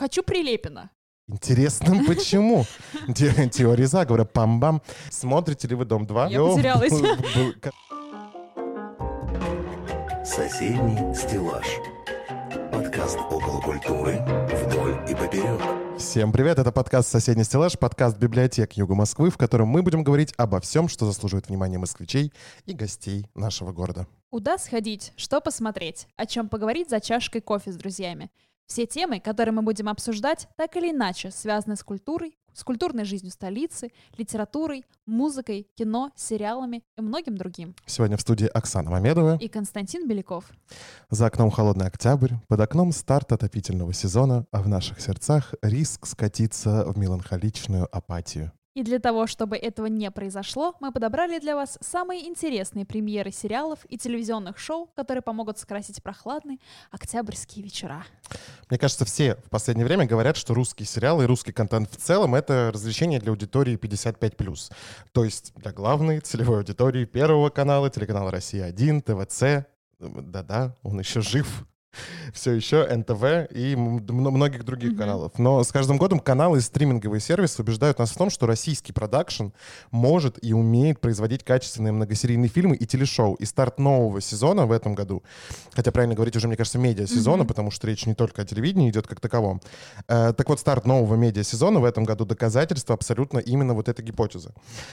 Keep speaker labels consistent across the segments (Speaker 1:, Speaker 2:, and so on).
Speaker 1: Хочу Прилепина.
Speaker 2: Интересно, почему? Те- Теория заговора. Пам-бам. Смотрите ли вы «Дом 2»?
Speaker 1: Я потерялась.
Speaker 3: Соседний стеллаж. Подкаст около культуры вдоль и поперек.
Speaker 2: Всем привет, это подкаст «Соседний стеллаж», подкаст библиотек Юга Москвы, в котором мы будем говорить обо всем, что заслуживает внимания москвичей и гостей нашего города.
Speaker 1: Куда сходить, что посмотреть, о чем поговорить за чашкой кофе с друзьями. Все темы, которые мы будем обсуждать, так или иначе связаны с культурой, с культурной жизнью столицы, литературой, музыкой, кино, сериалами и многим другим.
Speaker 2: Сегодня в студии Оксана Мамедова.
Speaker 1: И Константин Беляков.
Speaker 2: За окном холодный октябрь, под окном старт отопительного сезона, а в наших сердцах риск скатиться в меланхоличную апатию.
Speaker 1: И для того, чтобы этого не произошло, мы подобрали для вас самые интересные премьеры сериалов и телевизионных шоу, которые помогут скрасить прохладные октябрьские вечера.
Speaker 2: Мне кажется, все в последнее время говорят, что русские сериалы и русский контент в целом — это развлечение для аудитории 55+. То есть для главной целевой аудитории Первого канала, телеканала «Россия-1», ТВЦ. Да-да, он еще жив. Все еще НТВ и многих других
Speaker 1: Мгм.
Speaker 2: каналов. Но с каждым годом каналы и стриминговые сервисы убеждают нас в том, что российский продакшн может и умеет производить качественные многосерийные фильмы и телешоу. И старт нового сезона в этом году, хотя правильно говорить уже, мне кажется, медиа-сезона,
Speaker 1: Мгм.
Speaker 2: потому что речь не только о телевидении идет как таковом. Э, так вот, старт нового медиа-сезона в этом году доказательство абсолютно именно вот этой гипотезы.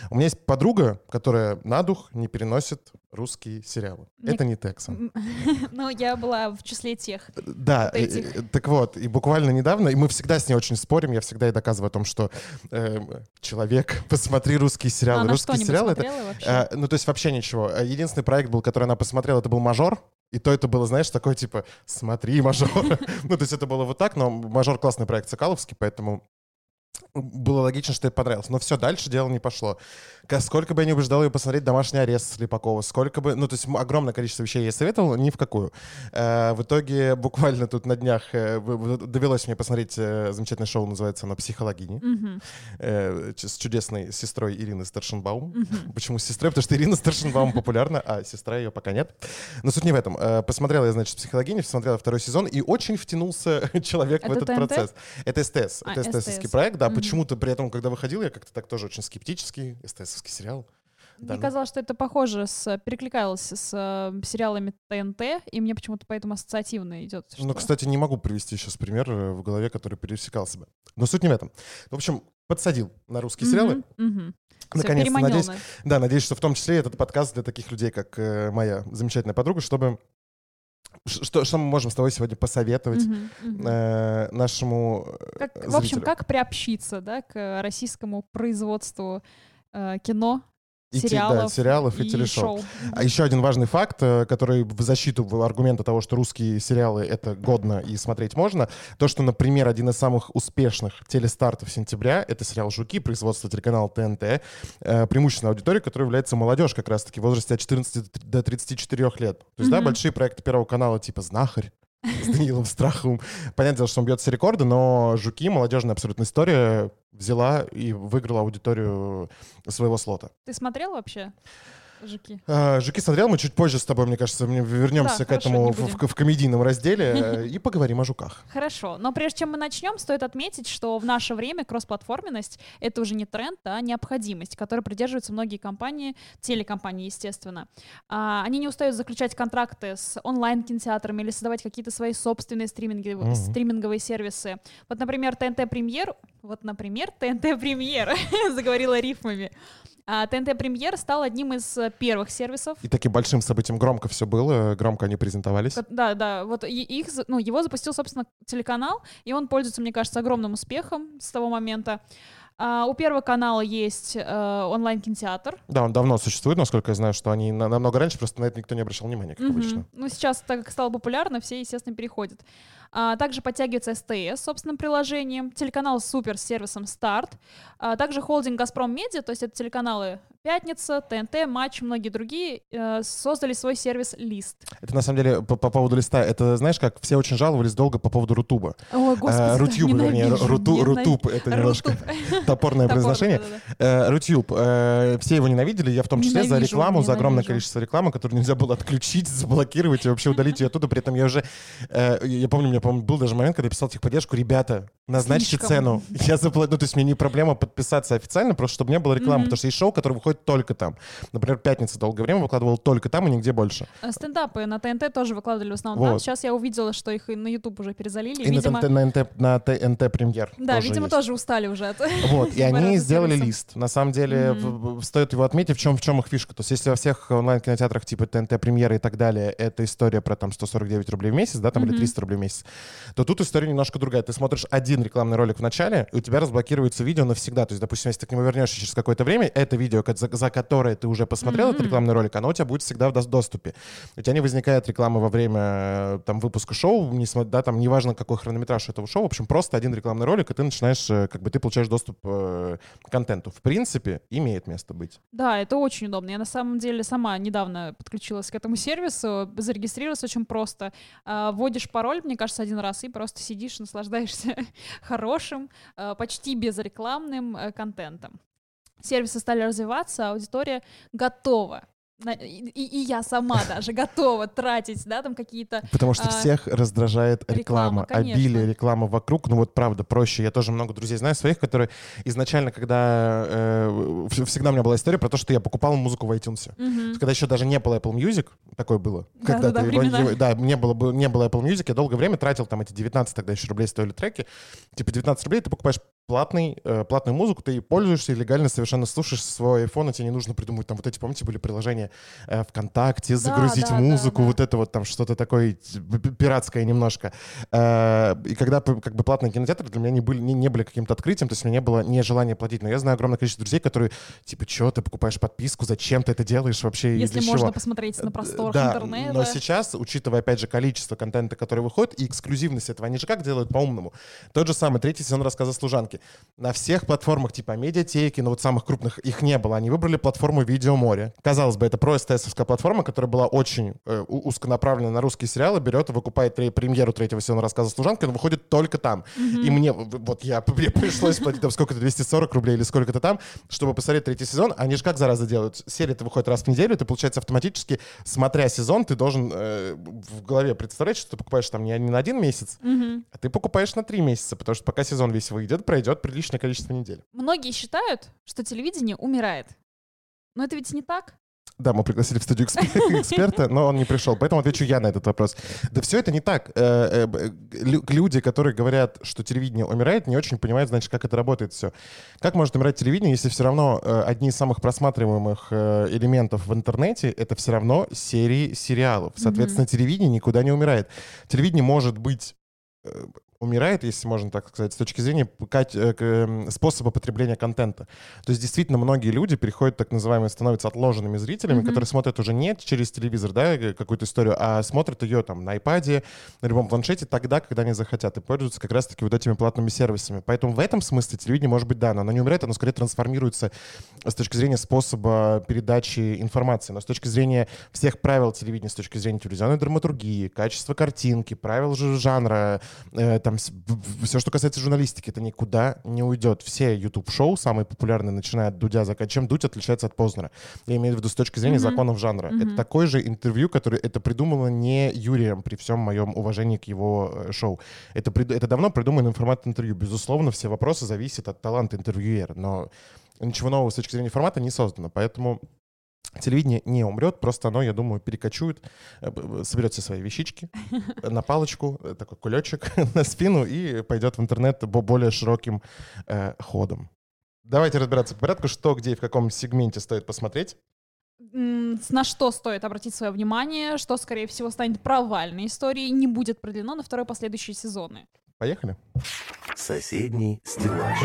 Speaker 2: У меня есть подруга, которая на дух не переносит русские сериалы.
Speaker 1: Мне-
Speaker 2: Это не Текса.
Speaker 1: М, Ну, я была в числе тех.
Speaker 2: Да,
Speaker 1: вот
Speaker 2: и-
Speaker 1: этих.
Speaker 2: и- так вот, и буквально недавно, и мы всегда с ней очень спорим, я всегда ей доказываю о том, что эм, человек, посмотри русские
Speaker 1: А
Speaker 2: сериалы.
Speaker 1: она
Speaker 2: русские
Speaker 1: что-нибудь
Speaker 2: сериалы это,
Speaker 1: вообще?
Speaker 2: э, ну, то есть вообще ничего. Э, Единственный проект был, который она посмотрела, это был «Мажор», и то это было, знаешь, такое типа «смотри, мажор». Ну, то есть это было вот так, но «Мажор» классный проект Сокаловский, поэтому было логично, что ей понравилось. Но все, дальше дело не пошло. Сколько бы я не убеждал ее посмотреть «Домашний арест» Слепакова, сколько бы... Ну, то есть огромное количество вещей я ей советовал, ни в какую. Э, в итоге буквально тут на днях э, довелось мне посмотреть э, замечательное шоу, называется оно «Психологини», с чудесной сестрой Ирины Старшенбаум. Почему с сестрой? Потому что Ирина Старшенбаум популярна, а сестра ее пока нет. Но суть не в этом. Посмотрел я, значит, «Психологини», посмотрел второй сезон, и очень втянулся человек в
Speaker 1: Это
Speaker 2: этот
Speaker 1: ТНТ?
Speaker 2: процесс. Это СТС.
Speaker 1: А,
Speaker 2: это СТСовский
Speaker 1: СТС.
Speaker 2: проект, да. Почему-то при этом, когда выходил, я как-то так тоже очень скептический. СТСовский сериал. Да,
Speaker 1: Мне
Speaker 2: ну.
Speaker 1: казалось, что это похоже, с, перекликалось с э, сериалами ТНТ, и мне почему-то поэтому ассоциативно идет.
Speaker 2: Ну,
Speaker 1: что-
Speaker 2: кстати, не могу привести сейчас пример э, в голове, который пересекался бы. Но суть не в этом. В общем, подсадил на русские сериалы. Наконец-то, надеюсь,
Speaker 1: на-
Speaker 2: Да, надеюсь, что в том числе этот подкаст для таких людей, как э, моя замечательная подруга, чтобы... Что, что мы можем с тобой сегодня посоветовать
Speaker 1: Мгм, мгм.
Speaker 2: э, нашему э,
Speaker 1: Как, в общем,
Speaker 2: зрителю?
Speaker 1: как приобщиться да, к э, российскому производству э, кино,
Speaker 2: И те- да,
Speaker 1: сериалов,
Speaker 2: сериалов и телешоу.
Speaker 1: шоу.
Speaker 2: А еще один важный факт, э, который в защиту аргумента того, что русские сериалы это годно и смотреть можно, то, что, например, один из самых успешных телестартов сентября это сериал «Жуки», производство телеканала ТНТ, э, преимущественная аудитория, которая является молодежь как раз-таки в возрасте от 14 до 34 лет. То есть, да,
Speaker 1: Мгм.
Speaker 2: большие проекты Первого канала типа «Знахарь», с Даниилом Страховым. Понятное дело, что он бьет все рекорды, но «Жуки», молодежная абсолютно история, взяла и выиграла аудиторию своего слота.
Speaker 1: Ты смотрел вообще «Жуки»?
Speaker 2: А, Жуки смотрел, мы чуть позже с тобой, мне кажется, мне вернемся
Speaker 1: Да,
Speaker 2: к
Speaker 1: хорошо,
Speaker 2: этому в, в- в комедийном разделе э, и поговорим о жуках.
Speaker 1: Хорошо, но прежде чем мы начнем, стоит отметить, что в наше время кроссплатформенность — это уже не тренд, а необходимость, которой придерживаются многие компании, телекомпании, естественно. А, они не устают заключать контракты с онлайн-кинотеатрами или создавать какие-то свои собственные стриминги,
Speaker 2: Мгм.
Speaker 1: стриминговые сервисы. Вот, например, ТНТ Премьер, вот, например, ТНТ Премьер, заговорила рифмами. А, ТНТ Премьер стал одним из э, первых сервисов,
Speaker 2: И таким большим событием громко все было, громко они презентовались.
Speaker 1: Да, да, вот их, ну, его запустил, собственно, телеканал, и он пользуется, мне кажется, огромным успехом с того момента. А, у Первого канала есть э, онлайн-кинотеатр.
Speaker 2: Да, он давно существует, насколько я знаю, что они на- намного раньше, просто на это никто не обращал внимания, как
Speaker 1: Мгм.
Speaker 2: обычно.
Speaker 1: Ну, сейчас, так как стало популярно, все, естественно, переходят. А, также подтягивается СТС собственным приложением, телеканал Супер с сервисом Старт, а также холдинг Газпром Медиа, то есть это телеканалы Пятница, ТНТ, Матч, многие другие, э, создали свой сервис Лист.
Speaker 2: Это на самом деле по, по поводу листа. Это знаешь, как все очень жаловались долго по поводу Рутуба.
Speaker 1: Ой, господи, да,
Speaker 2: Рутюб, вернее, Руту. Рутуб, это немножко топорное
Speaker 1: Топор,
Speaker 2: произношение. Э, Рутюб. э, Все его ненавидели, я в том числе за рекламу, за огромное количество рекламы, которую нельзя было отключить, заблокировать и вообще удалить ее оттуда. При этом я уже, э, я помню, меня, по-моему, был даже момент, когда я писал техподдержку, ребята, Назначьте
Speaker 1: Слишком.
Speaker 2: цену. Я заплачу. Ну, то есть мне не проблема подписаться официально, просто чтобы не было рекламы,
Speaker 1: Мгм.
Speaker 2: потому что есть шоу, которое выходит только там. Например, «Пятница» долгое время выкладывал только там и нигде больше.
Speaker 1: Э, Стендапы на ТНТ тоже выкладывали в основном там.
Speaker 2: Вот.
Speaker 1: Сейчас я увидела, что их и на YouTube уже перезалили.
Speaker 2: И на
Speaker 1: видимо,
Speaker 2: ТНТ, на НТ, на ТНТ премьер.
Speaker 1: да,
Speaker 2: тоже
Speaker 1: видимо,
Speaker 2: есть.
Speaker 1: тоже устали уже от
Speaker 2: Вот, и они сделали лист. На самом деле, стоит его отметить, в чем, в чем их фишка. То есть, если во всех онлайн-кинотеатрах типа ТНТ премьеры и так далее, это история про там 149 рублей в месяц, да, там, или
Speaker 1: Мгм.
Speaker 2: 300 рублей в месяц, то тут история немножко другая. Ты смотришь один рекламный ролик в начале, и у тебя разблокируется видео навсегда. То есть, допустим, если ты к нему вернешься через какое-то время, это видео, за, за которое ты уже посмотрел этот
Speaker 1: Мгм.
Speaker 2: рекламный ролик, оно у тебя будет всегда в дос- доступе. У тебя не возникает рекламы во время э, там, выпуска шоу, не да, там, неважно, какой хронометраж этого шоу, в общем, просто один рекламный ролик, и ты начинаешь, э, как бы, ты получаешь доступ э, к контенту. В принципе, имеет место быть.
Speaker 1: Да, это очень удобно. Я на самом деле сама недавно подключилась к этому сервису, зарегистрировалась очень просто. А, Вводишь пароль, мне кажется, один раз, и просто сидишь, наслаждаешься хорошим, а, почти безрекламным э, контентом. Сервисы стали развиваться, аудитория готова. И, и- я сама даже готова тратить, да, там какие-то
Speaker 2: Потому что
Speaker 1: А,
Speaker 2: всех раздражает реклама,
Speaker 1: реклама, конечно.
Speaker 2: обилие рекламы вокруг. Ну вот правда, проще. Я тоже много друзей знаю своих, которые изначально, когда... э, вс- всегда у меня была история про то, что я покупал музыку в iTunes. Когда еще даже не было Apple Music, такое было. Когда
Speaker 1: Да-да-да,
Speaker 2: ты его- да, не было, бы- не было Apple Music, я долгое время тратил там эти 19 тогда еще рублей стоили треки. Типа 19 рублей ты покупаешь платный, э, платную музыку, ты пользуешься и легально совершенно слушаешь свой iPhone, и тебе не нужно придумывать там вот эти, помните, были приложения э, ВКонтакте, загрузить
Speaker 1: да, да,
Speaker 2: музыку,
Speaker 1: да.
Speaker 2: вот это вот там что-то такое пиратское немножко. Э, и когда как бы платные кинотеатры для меня не были, не, не были каким-то открытием, то есть у меня не было не желания платить. Но я знаю огромное количество друзей, которые типа, что ты покупаешь подписку, зачем ты это делаешь вообще
Speaker 1: Если можно
Speaker 2: чего?
Speaker 1: посмотреть на просторах
Speaker 2: Да,
Speaker 1: интернета.
Speaker 2: но сейчас, учитывая, опять же, количество контента, который выходит, и эксклюзивность этого, они же как делают по-умному? Тот же самый третий сезон рассказа служанки. На всех платформах типа медиатеки, ну вот самых крупных, их не было. Они выбрали платформу Видеоморе. Казалось бы, это про СТСовская платформа, которая была очень э, узконаправлена на русские сериалы, берет и выкупает тре- премьеру третьего сезона рассказа служанки, но выходит только там. И мне, вот я, мне пришлось платить там сколько-то, 240 рублей или сколько-то там, чтобы посмотреть третий сезон. Они же как зараза делают? Серия-то выходит раз в неделю, ты, получается, автоматически, смотря сезон, ты должен э, в голове представлять, что ты покупаешь там не, не на один месяц,
Speaker 1: Мгм.
Speaker 2: а ты покупаешь на три месяца, потому что пока сезон весь выйдет, пройдет приличное количество недель.
Speaker 1: Многие считают, что телевидение умирает. Но это ведь не так.
Speaker 2: Да, мы пригласили в студию эксп- эксперта, но он не пришел. Поэтому отвечу я на этот вопрос. Да все это не так. Э, э, лю- Люди, которые говорят, что телевидение умирает, не очень понимают, значит, как это работает все. Как может умирать телевидение, если все равно э, одни из самых просматриваемых э, элементов в интернете — это все равно серии сериалов. Соответственно, телевидение никуда не умирает. Телевидение может быть э, умирает, если можно так сказать, с точки зрения э, эм, способа потребления контента. То есть действительно многие люди переходят так называемые, становятся отложенными зрителями,
Speaker 1: Мгм.
Speaker 2: которые смотрят уже не через телевизор, да, э, какую-то историю, а смотрят ее там на iPad, на любом планшете тогда, когда они захотят, и пользуются как раз-таки вот этими платными сервисами. Поэтому в этом смысле телевидение может быть, да, но оно не умирает, оно скорее трансформируется с точки зрения способа передачи информации, но с точки зрения всех правил телевидения, с точки зрения телевизионной драматургии, качества картинки, правил жанра, э, там все, что касается журналистики, это никуда не уйдет. Все YouTube-шоу, самые популярные, начиная от Дудя, зак- чем Дудь отличается от Познера. Я имею в виду с точки зрения
Speaker 1: Мгм.
Speaker 2: законов жанра.
Speaker 1: Мгм.
Speaker 2: Это такое же интервью, которое это придумано не Юрием, при всем моем уважении к его э, шоу. Это, прид- это давно придуманный формат интервью. Безусловно, все вопросы зависят от таланта интервьюера, но ничего нового с точки зрения формата не создано. Поэтому телевидение не умрет, просто оно, я думаю, перекочует, э, соберет все свои вещички на палочку, э, такой кулечек на спину и пойдет в интернет бо- более широким э, ходом. Давайте разбираться по порядку, что, где и в каком сегменте стоит посмотреть.
Speaker 1: На что стоит обратить свое внимание, что, скорее всего, станет провальной историей, не будет продлено на второй последующие сезоны.
Speaker 2: Поехали.
Speaker 3: Соседний стеллаж.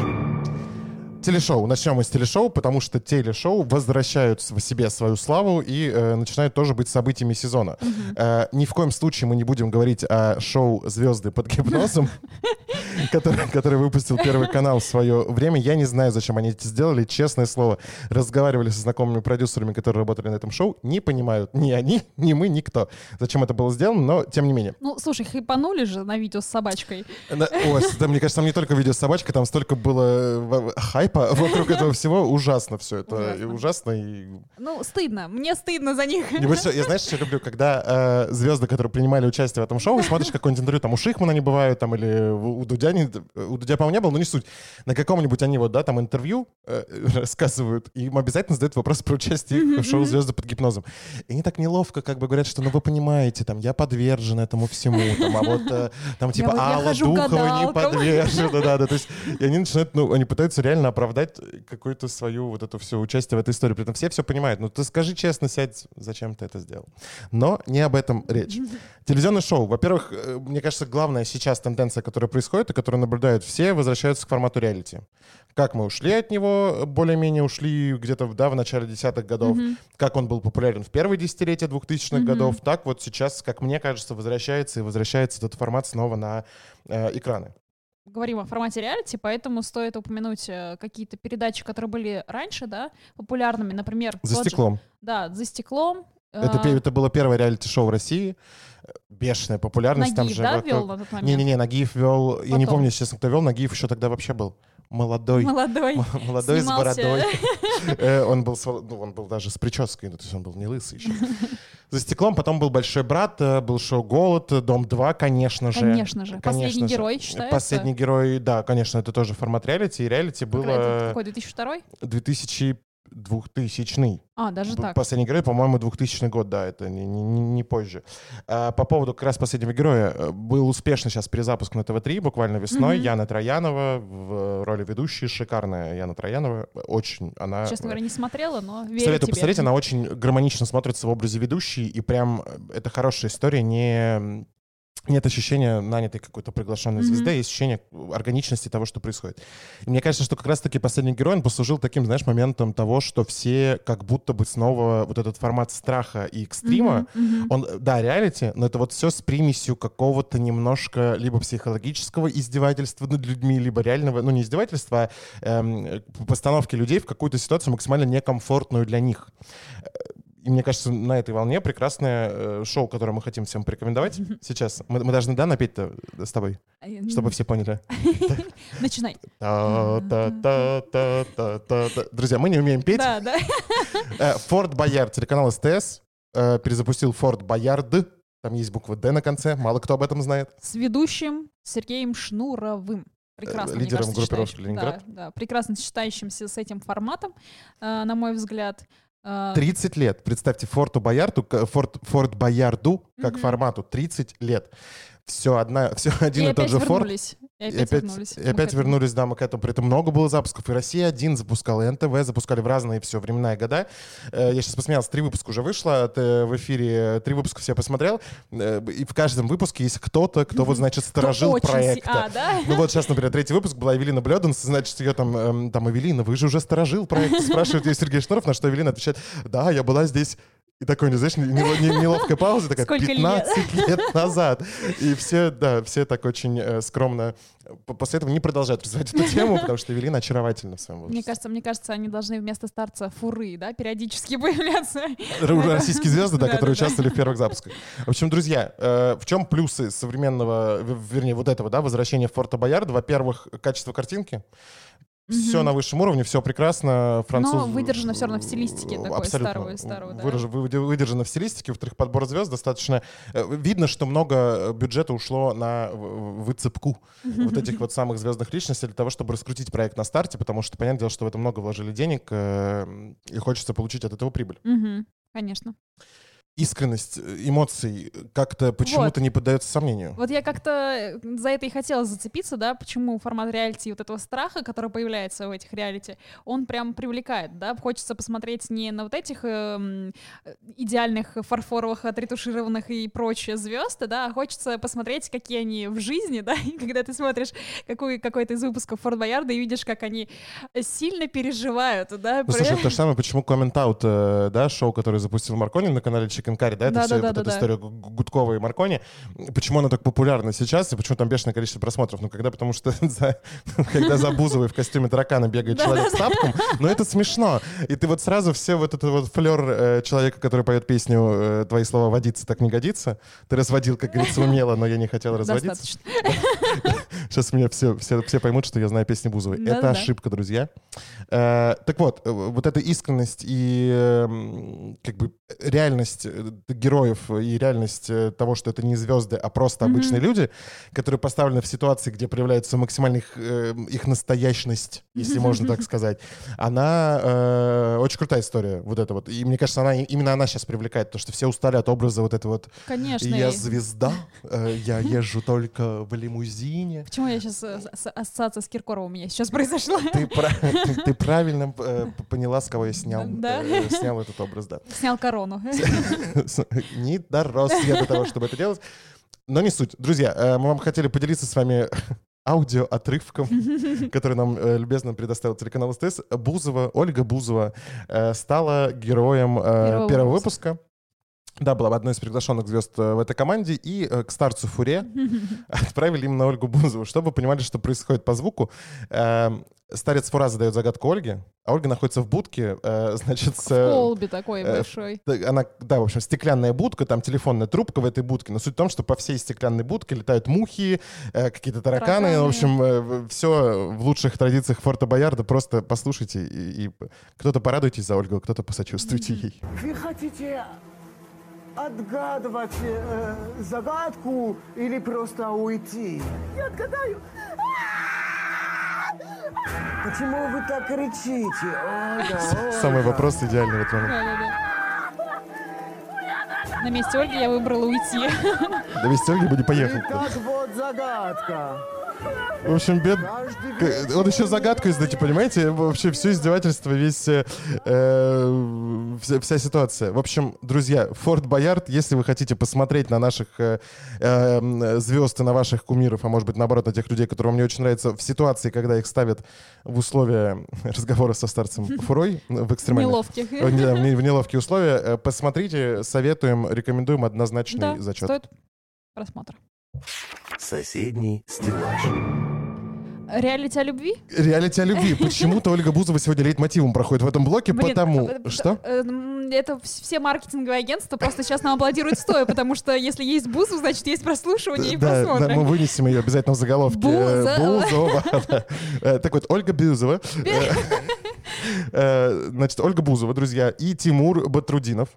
Speaker 2: Телешоу. Начнем мы с телешоу, потому что телешоу возвращают в себе свою славу и э, начинают тоже быть событиями сезона. Э, ни в коем случае мы не будем говорить о шоу «Звезды под гипнозом», который, который выпустил Первый канал в свое время. Я не знаю, зачем они это сделали. Честное слово, разговаривали со знакомыми продюсерами, которые работали на этом шоу. Не понимают ни они, ни мы, никто, зачем это было сделано, но тем не менее.
Speaker 1: Ну, слушай, хайпанули же на видео с собачкой.
Speaker 2: Да, ой, да, мне кажется, там не только видео с собачкой, там столько было э, хайпа вокруг этого всего. Ужасно все это. И
Speaker 1: Ужасно.
Speaker 2: И...
Speaker 1: Ну, стыдно. Мне стыдно за них.
Speaker 2: И что- я знаешь, что люблю, когда э, звезды, которые принимали участие в этом шоу, смотришь какое-нибудь интервью, там у Шихмана они бывают, там или у у Дудя Дудя, не, у Дудя, по-моему, не было, но не суть. На каком-нибудь они вот, да, там интервью э, рассказывают, и им обязательно задают вопрос про участие в шоу «Звезды под гипнозом». И они так неловко как бы говорят, что, ну, вы понимаете, там, я подвержен этому всему, там, а вот, э, там, типа,
Speaker 1: вот я
Speaker 2: Алла Духова не подвержена, да, да, то есть, и они начинают, ну, они пытаются реально оправдать какую-то свою вот это все участие в этой истории. При этом все все понимают. Ну, ты скажи честно, сядь, зачем ты это сделал. Но не об этом речь. Телевизионное шоу. Во-первых, э, мне кажется, главная сейчас тенденция, которая происходит и которую наблюдают все, возвращаются к формату реалити. Как мы ушли от него, более-менее ушли где-то да, в начале десятых годов, как он был популярен в первые десятилетия двухтысячных годов, так вот сейчас, как мне кажется, возвращается и возвращается этот формат снова на э, экраны.
Speaker 1: Говорим о формате реалити, поэтому стоит упомянуть э, какие-то передачи, которые были раньше, да, популярными, например...
Speaker 2: За
Speaker 1: тот же-
Speaker 2: стеклом.
Speaker 1: да, «За стеклом».
Speaker 2: Это, пе- это было первое реалити-шоу в России. Бешеная популярность. там
Speaker 1: Нагиев,
Speaker 2: же
Speaker 1: да,
Speaker 2: вот,
Speaker 1: вел на тот момент?
Speaker 2: Не-не-не, Нагиев вел... Я не
Speaker 1: Потом.
Speaker 2: помню, честно, кто вел. Нагиев еще тогда вообще был молодой.
Speaker 1: Молодой.
Speaker 2: Молодой с
Speaker 1: Снимался.
Speaker 2: бородой. Э, Он был, с ну, он был даже с прической, ну, то есть он был не лысый еще. За стеклом потом был «Большой брат», э, был шоу «Голод», э, «Дом-2», конечно же.
Speaker 1: Конечно же.
Speaker 2: Конечно
Speaker 1: Последний
Speaker 2: же.
Speaker 1: герой считается?
Speaker 2: Последний герой, да, конечно, это тоже формат реалити. И реалити было
Speaker 1: Какой, 2002?
Speaker 2: 2000 2000
Speaker 1: А, даже так.
Speaker 2: Последний герой, по-моему, 2000 год, да, это не, не- не- позже. А, по поводу как раз последнего героя. э, Был успешный сейчас перезапуск на ТВ-3, буквально весной.
Speaker 1: Мгм.
Speaker 2: Яна Троянова в роли ведущей. Шикарная Яна Троянова. Очень она...
Speaker 1: Честно говоря, не смотрела, но верю
Speaker 2: Советую
Speaker 1: тебе.
Speaker 2: посмотреть, она очень гармонично смотрится в образе ведущей, и прям э, это хорошая история, не... Нет ощущения нанятой какой-то приглашенной
Speaker 1: Мгм.
Speaker 2: звезды, есть ощущение органичности того, что происходит. И мне кажется, что как раз-таки последний герой, он послужил таким, знаешь, моментом того, что все как будто бы снова вот этот формат страха и экстрима,
Speaker 1: Мгм, мгм.
Speaker 2: он, да, реалити, но это вот все с примесью какого-то немножко либо психологического издевательства над людьми, либо реального, ну не издевательства, а эм, постановки людей в какую-то ситуацию максимально некомфортную для них. Э, И мне кажется, на этой волне прекрасное э, шоу, которое мы хотим всем порекомендовать сейчас. Мы, мы должны, да, напеть-то с тобой,
Speaker 1: Ай,
Speaker 2: чтобы все поняли.
Speaker 1: Начинай.
Speaker 2: Друзья, мы не умеем петь.
Speaker 1: Да, да.
Speaker 2: Э, Форт Боярд, телеканал СТС, э, перезапустил Форт Боярд. Там есть буква «Д» на конце, мало кто об этом знает.
Speaker 1: С ведущим Сергеем Шнуровым. Прекрасно,
Speaker 2: Э, лидером
Speaker 1: кажется,
Speaker 2: группировки «Ленинград».
Speaker 1: Да, да, прекрасно сочетающимся с этим форматом, э, на мой взгляд. Э,
Speaker 2: 30 лет. Представьте, Форту Боярду, Форт, Форт Боярду, как
Speaker 1: Мгм.
Speaker 2: формату, 30 лет. Все, одна, все один
Speaker 1: и
Speaker 2: и, тот же Форт.
Speaker 1: вернулись. И
Speaker 2: И
Speaker 1: опять,
Speaker 2: опять,
Speaker 1: вернулись.
Speaker 2: и опять вернулись, да, мы к этому. При этом много было запусков. И «Россия-1» запускала, и НТВ запускали в разные все времена и года. Э, Я сейчас посмеялся, три выпуска уже вышло э, в эфире. Три выпуска все посмотрел. Э, И в каждом выпуске есть кто-то, кто вот, значит, сторожил проекта.
Speaker 1: А, да?
Speaker 2: Ну вот сейчас, например, третий выпуск была Эвелина Блёданс, значит, ее там, эм, там, Эвелина, вы же уже сторожил проект, спрашивает ее Сергей Шнуров, на что Эвелина отвечает, да, я была здесь и такой, не знаешь, не- не- неловкая пауза, такая,
Speaker 1: Сколько лет?
Speaker 2: 15 лет назад. И все, да, все так очень э, скромно после этого не продолжают развивать эту тему, потому что Эвелина очаровательна в своем возрасте.
Speaker 1: Мне кажется, мне кажется, они должны вместо старца фуры, да, периодически появляться.
Speaker 2: Российские звезды, да, которые участвовали в первых запусках. В общем, друзья, э, в чем плюсы современного, вернее, вот этого, да, возвращения в Форта Боярда? Во-первых, качество картинки. Все на высшем уровне, все прекрасно. Француз...
Speaker 1: Но выдержано всё равно в стилистике такой
Speaker 2: Абсолютно.
Speaker 1: старого- старого, да.
Speaker 2: Выраж- вы- Выдержано в стилистике. Во-вторых, подбор звезд достаточно... э, Видно, что много э, бюджета ушло на выцепку вот этих вот самых звездных личностей для того, чтобы раскрутить проект на старте, потому что, понятное дело, что в это много вложили денег, э, и хочется получить от этого прибыль.
Speaker 1: Конечно.
Speaker 2: Искренность э, эмоций как-то почему-то не поддается сомнению.
Speaker 1: Вот я как-то э, за это и хотела зацепиться, да, почему формат реалити вот этого страха, который появляется в этих реалити, он прям привлекает, да, хочется посмотреть не на вот этих эм, э, идеальных фарфоровых, отретушированных и прочие звезды, да, а хочется посмотреть, какие они в жизни, да, и когда ты смотришь какой, какой-то из выпусков Форт Боярда и видишь, как они сильно переживают, да,
Speaker 2: Ну, слушай, то же самое, почему Comment Out, э, да, шоу, которое запустил Маркони на канале Chicken Curry, да, это
Speaker 1: Да,
Speaker 2: все
Speaker 1: да,
Speaker 2: вот
Speaker 1: да,
Speaker 2: эта
Speaker 1: да.
Speaker 2: история Гу- Гудкова и Маркони. Почему она так популярна сейчас и почему там бешеное количество просмотров? Ну, когда, потому что за- когда за Бузовой в костюме таракана бегает человек с тапком, ну, это смешно. И ты вот сразу все вот этот вот флер э, человека, который поет песню э, «Твои слова водиться так не годится», ты разводил, как говорится, умело, но я не хотел разводиться.
Speaker 1: достаточно.
Speaker 2: Сейчас меня все, все, все поймут, что я знаю песни Бузовой. Это
Speaker 1: Да-да-да.
Speaker 2: ошибка, друзья. Э, так вот, э, вот эта искренность и эм, как бы реальность э, героев и реальность э, того, что это не звезды, а просто обычные люди, которые поставлены в ситуации, где проявляется максимальная их, э, их настоящность, если можно так сказать, она э, очень крутая история, вот это вот. И мне кажется, она, именно она сейчас привлекает, потому что все устали от образа вот этого вот
Speaker 1: Конечно.
Speaker 2: «я
Speaker 1: и-
Speaker 2: звезда, э, я езжу только в лимузине».
Speaker 1: Почему я сейчас ассоциация с Киркоровым у меня сейчас произошла?
Speaker 2: Ты, ты- ты правильно э, поняла, с кого я снял,
Speaker 1: Да.
Speaker 2: э, снял этот образ, да.
Speaker 1: Снял корону.
Speaker 2: Не дорос я до того, чтобы это делать. Но не суть. Друзья, э, мы вам хотели поделиться с вами аудиоотрывком, который нам э, любезно предоставил телеканал СТС. Бузова, Ольга Бузова э, стала героем э,
Speaker 1: Первого
Speaker 2: первого
Speaker 1: выпуска.
Speaker 2: Да, была одной из приглашенных звезд э, в этой команде. И э, к старцу Фуре отправили именно Ольгу Бузову, чтобы вы понимали, что происходит по звуку. Эм, Старец Фура задает загадку Ольге, а Ольга находится в будке, э, значит, с...
Speaker 1: В колбе такой
Speaker 2: э,
Speaker 1: большой.
Speaker 2: Она, да, в общем, стеклянная будка, там телефонная трубка в этой будке. Но суть в том, что по всей стеклянной будке летают мухи, э, какие-то тараканы.
Speaker 1: Тараканы.
Speaker 2: В общем, все в лучших традициях Форта Боярда. Просто послушайте и, и кто-то порадуйтесь за Ольгу, кто-то посочувствуйте ей.
Speaker 4: Вы хотите отгадывать э, загадку или просто уйти? Я отгадаю. Почему вы так кричите? Ольга,
Speaker 2: Самый вопрос идеальный в.
Speaker 1: Да-да-да. На месте Ольги я выбрала уйти.
Speaker 2: Довести Ольги бы не поехал.
Speaker 4: Итак, вот загадка.
Speaker 2: В общем, бед... Он еще загадку издайте, понимаете? Вообще все издевательство, весь, э, э, вся, вся ситуация. В общем, друзья, Форт Боярд, если вы хотите посмотреть на наших э, э, звезд и на ваших кумиров, а может быть, наоборот, на тех людей, которые вам не очень нравятся, в ситуации, когда их ставят в условия разговора со старцем Фурой в экстремальных...
Speaker 1: Неловких.
Speaker 2: не- в не- в неловкие условия. Э, Посмотрите, советуем, рекомендуем однозначный
Speaker 1: Да,
Speaker 2: зачет.
Speaker 1: стоит просмотра.
Speaker 3: Соседний стеллаж.
Speaker 1: Реалити о любви?
Speaker 2: Реалити о любви. Почему-то Ольга Бузова сегодня лейтмотивом проходит в этом блоке,
Speaker 1: Блин,
Speaker 2: потому...
Speaker 1: э,
Speaker 2: Что?
Speaker 1: э, Это вс- все маркетинговые агентства просто сейчас нам аплодируют стоя, потому что если есть бузу, значит есть прослушивание и
Speaker 2: Да, да,
Speaker 1: просмотры.
Speaker 2: мы вынесем ее обязательно в заголовке. Э,
Speaker 1: Бузова.
Speaker 2: Бузова. да. Так вот, Ольга Бузова. Значит, Ольга Бузова, друзья, и Тимур Батрудинов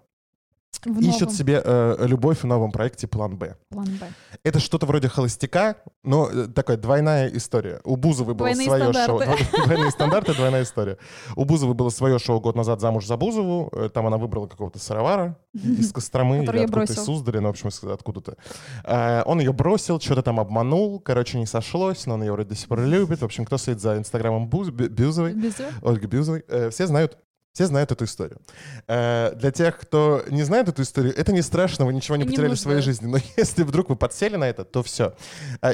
Speaker 1: В
Speaker 2: ищут
Speaker 1: новом.
Speaker 2: себе э, любовь в новом проекте «План Б».
Speaker 1: План Б.
Speaker 2: Это что-то вроде «Холостяка», но э, такая двойная история. У Бузовой было
Speaker 1: Двойные
Speaker 2: свое шоу.
Speaker 1: стандарты.
Speaker 2: Двойные стандарты, двойная история. У Бузовой было свое шоу год назад «Замуж за Бузову». Э, Там она выбрала какого-то сыровара из Костромы или откуда-то из. Суздаля, ну, в общем, откуда-то. Э, Он ее бросил, что-то там обманул, короче, не сошлось, но он ее вроде до сих пор любит. В общем, кто следит за инстаграмом Буз- Бю- Бюзовой,
Speaker 1: Без её?
Speaker 2: Ольги Бюзовой, э, все знают все знают эту историю. Э, Для тех, кто не знает эту историю, это не страшно, вы ничего не
Speaker 1: не
Speaker 2: потеряли в своей жизни. Но если вдруг вы подсели на это, то все.